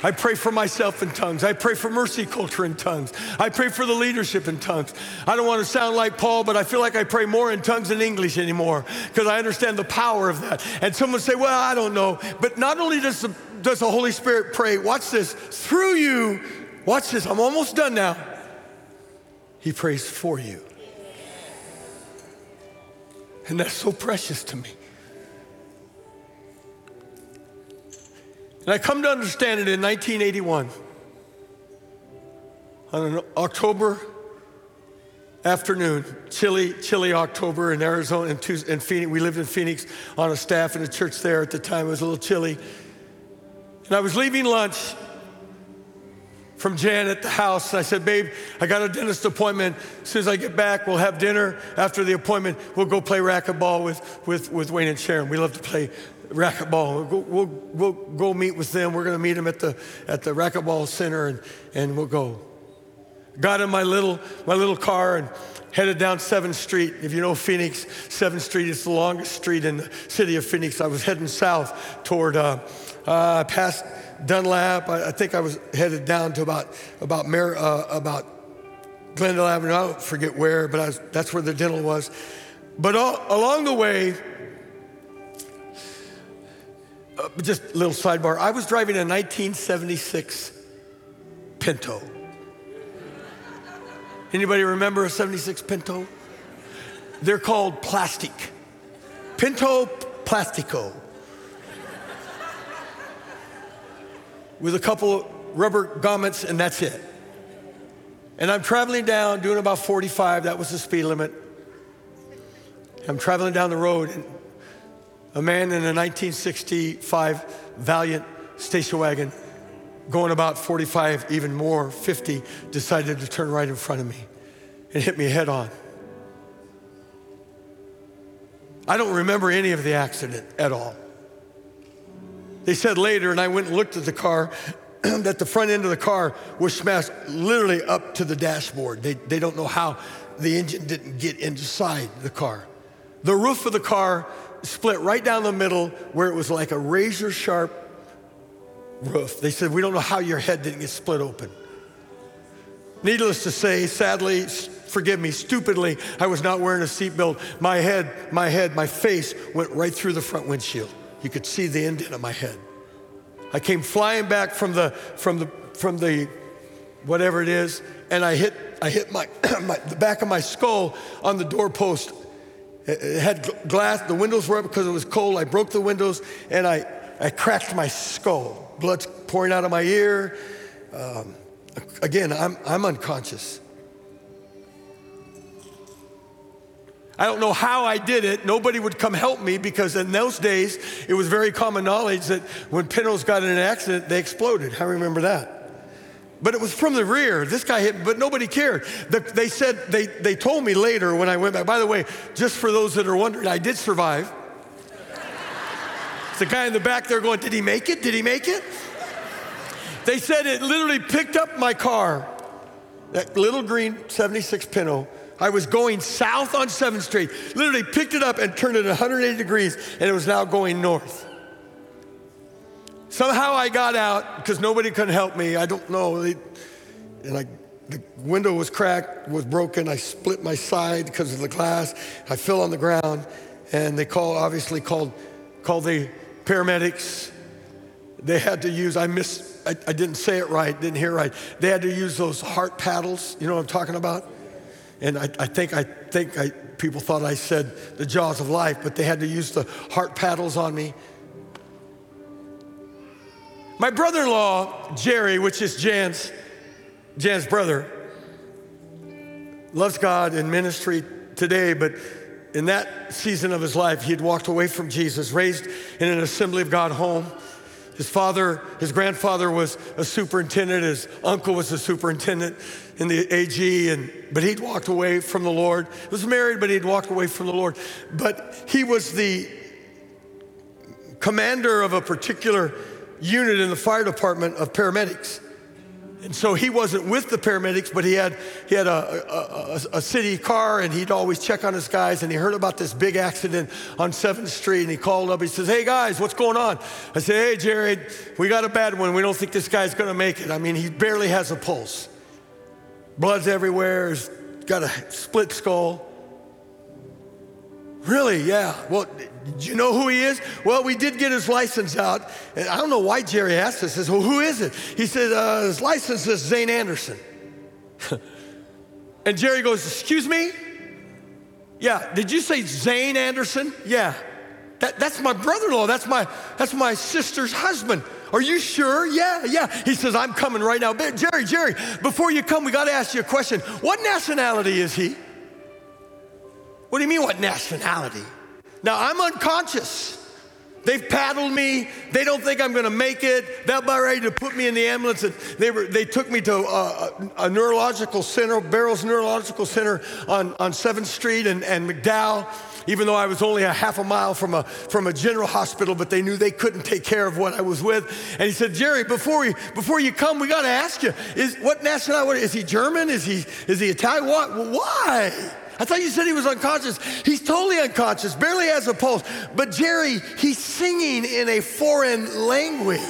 I pray for myself in tongues. I pray for mercy culture in tongues. I pray for the leadership in tongues. I don't want to sound like Paul, but I feel like I pray more in tongues than English anymore because I understand the power of that. And someone say, Well, I don't know. But not only does the, does the Holy Spirit pray, watch this, through you, watch this, I'm almost done now. He prays for you. And that's so precious to me. And I come to understand it in 1981. On an October afternoon, chilly, chilly October in Arizona, in, in Phoenix. We lived in Phoenix on a staff in a church there at the time. It was a little chilly. And I was leaving lunch from Jan at the house. And I said, Babe, I got a dentist appointment. As soon as I get back, we'll have dinner. After the appointment, we'll go play racquetball with, with, with Wayne and Sharon. We love to play racquetball. We'll, we'll, we'll go meet with them. We're going to meet them at the, at the racquetball center and, and we'll go. Got in my little, my little car and headed down 7th Street. If you know Phoenix, 7th Street is the longest street in the city of Phoenix. I was heading south toward, uh, uh, past Dunlap. I, I, think I was headed down to about, about, uh, about Glendale Avenue. I don't forget where, but was, that's where the dental was. But all, along the way, uh, just a little sidebar. I was driving a 1976 Pinto. Anybody remember a 76 Pinto? They're called plastic. Pinto Plastico. With a couple rubber grommets, and that's it. And I'm traveling down, doing about 45, that was the speed limit. I'm traveling down the road, and a man in a 1965 Valiant station wagon, going about 45, even more, 50, decided to turn right in front of me and hit me head on. I don't remember any of the accident at all. They said later, and I went and looked at the car, that the front end of the car was smashed literally up to the dashboard. They, they don't know how the engine didn't get inside the car. The roof of the car split right down the middle where it was like a razor sharp roof. They said, We don't know how your head didn't get split open. Needless to say, sadly, forgive me, stupidly, I was not wearing a seatbelt. My head, my head, my face went right through the front windshield. You could see the indent of my head. I came flying back from the, from the, from the, whatever it is, and I hit, I hit my, my the back of my skull on the doorpost it had glass, the windows were up because it was cold. I broke the windows and I, I cracked my skull. Blood's pouring out of my ear. Um, again, I'm, I'm unconscious. I don't know how I did it. Nobody would come help me because in those days, it was very common knowledge that when Pintos got in an accident, they exploded. I remember that. But it was from the rear. This guy hit, but nobody cared. The, they said, they, they told me later when I went back, by the way, just for those that are wondering, I did survive. the guy in the back there going, Did he make it? Did he make it? They said it literally picked up my car, that little green 76 Pinto. I was going south on 7th Street, literally picked it up and turned it 180 degrees, and it was now going north. Somehow I got out because nobody could help me. I don't know. They, and I, the window was cracked, was broken. I split my side because of the glass. I fell on the ground, and they called, obviously called, called the paramedics. They had to use, I missed, I, I didn't say it right, didn't hear right. They had to use those heart paddles, you know what I'm talking about? And I, I think, I think I people thought I said the jaws of life, but they had to use the heart paddles on me. My brother in law, Jerry, which is Jan's, Jan's brother, loves God and ministry today, but in that season of his life, he had walked away from Jesus, raised in an Assembly of God home. His father, his grandfather was a superintendent, his uncle was a superintendent in the AG, and, but he'd walked away from the Lord. He was married, but he'd walked away from the Lord. But he was the commander of a particular unit in the fire department of paramedics. And so he wasn't with the paramedics, but he had, he had a, a, a, city car and he'd always check on his guys. And he heard about this big accident on 7th Street and he called up. He says, Hey guys, what's going on? I said, Hey, Jared, we got a bad one. We don't think this guy's going to make it. I mean, he barely has a pulse. Blood's everywhere. He's got a split skull. Really? Yeah. Well, do you know who he is? Well, we did get his license out. And I don't know why Jerry asked us. He says, well, who is it? He said, uh, his license is Zane Anderson. and Jerry goes, excuse me? Yeah, did you say Zane Anderson? Yeah. That, that's my brother-in-law. That's my, that's my sister's husband. Are you sure? Yeah, yeah. He says, I'm coming right now. Jerry, Jerry, before you come, we got to ask you a question. What nationality is he? What do you mean, what nationality? Now, I'm unconscious. They've paddled me. They don't think I'm going to make it. They're about ready to put me in the ambulance. And they, were, they took me to uh, a, a, neurological center, Barrows Neurological Center on, on 7th Street and, and McDowell, even though I was only a half a mile from a, from a general hospital, but they knew they couldn't take care of what I was with. And he said, Jerry, before, we, before you come, we got to ask you, is, what nationality? Is he German? Is he, is he Italian? Why? I thought you said he was unconscious. He's totally unconscious, barely has a pulse. But Jerry, he's singing in a foreign language.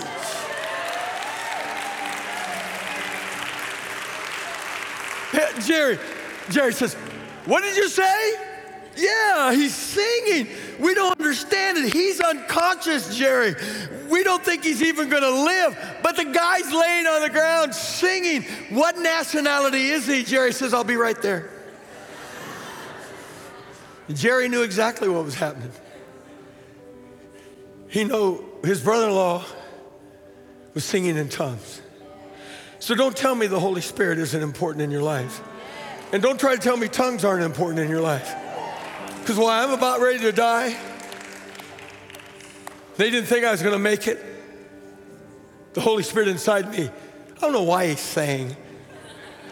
Jerry, Jerry says, What did you say? Yeah, he's singing. We don't understand it. He's unconscious, Jerry. We don't think he's even gonna live. But the guy's laying on the ground singing. What nationality is he? Jerry says, I'll be right there. Jerry knew exactly what was happening. He knew his brother-in-law was singing in tongues. So don't tell me the Holy Spirit isn't important in your life. And don't try to tell me tongues aren't important in your life. Because while I'm about ready to die, they didn't think I was going to make it. The Holy Spirit inside me, I don't know why he's saying.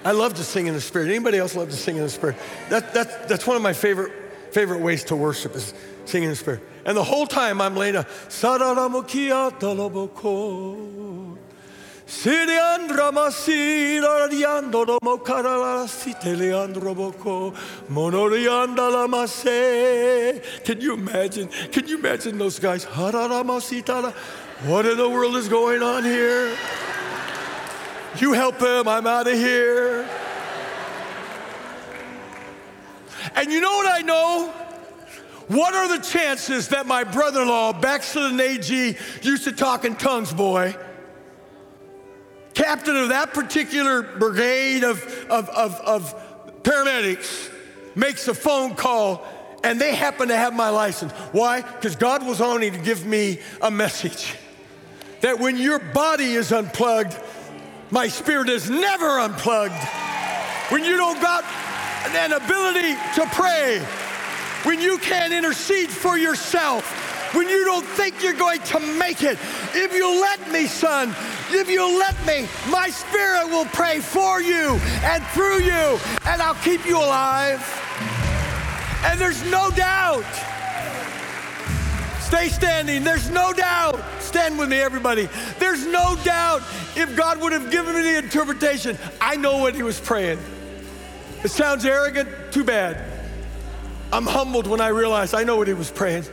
I love to sing in the Spirit. Anybody else love to sing in the Spirit? That, that, that's one of my favorite favorite ways to worship is singing in the Spirit. And the whole time I'm laying a Siriandra masira riando do mokarala siteleandro boko monorianda la mase. Can you imagine? Can you imagine those guys? What in the world is going on here? You help them, I'm out of here. And you know what I know? What are the chances that my brother in law, Baxter and AG, used to talk in tongues, boy? Captain of that particular brigade of, of, of, of paramedics makes a phone call and they happen to have my license. Why? Because God was only to give me a message that when your body is unplugged, my spirit is never unplugged. When you don't got an ability to pray, when you can't intercede for yourself, when you don't think you're going to make it, if you let me, son, if you let me, my spirit will pray for you and through you, and I'll keep you alive. And there's no doubt. Stay standing. There's no doubt. Stand with me, everybody. There's no doubt if God would have given me the interpretation, I know what he was praying. It sounds arrogant, too bad. I'm humbled when I realize I know what he was praying.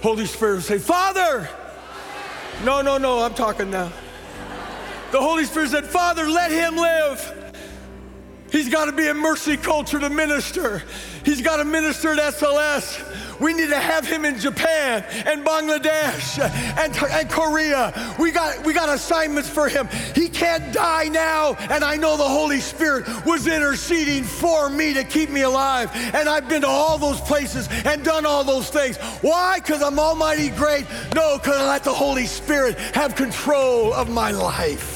Holy Spirit would say, Father! No, no, no, I'm talking now. The Holy Spirit said, Father, let him live. He's got to be a mercy culture to minister. He's got to minister at SLS. We need to have him in Japan and Bangladesh and, and Korea. We got, we got assignments for him. He can't die now. And I know the Holy Spirit was interceding for me to keep me alive. And I've been to all those places and done all those things. Why? Because I'm almighty great? No, because I let the Holy Spirit have control of my life.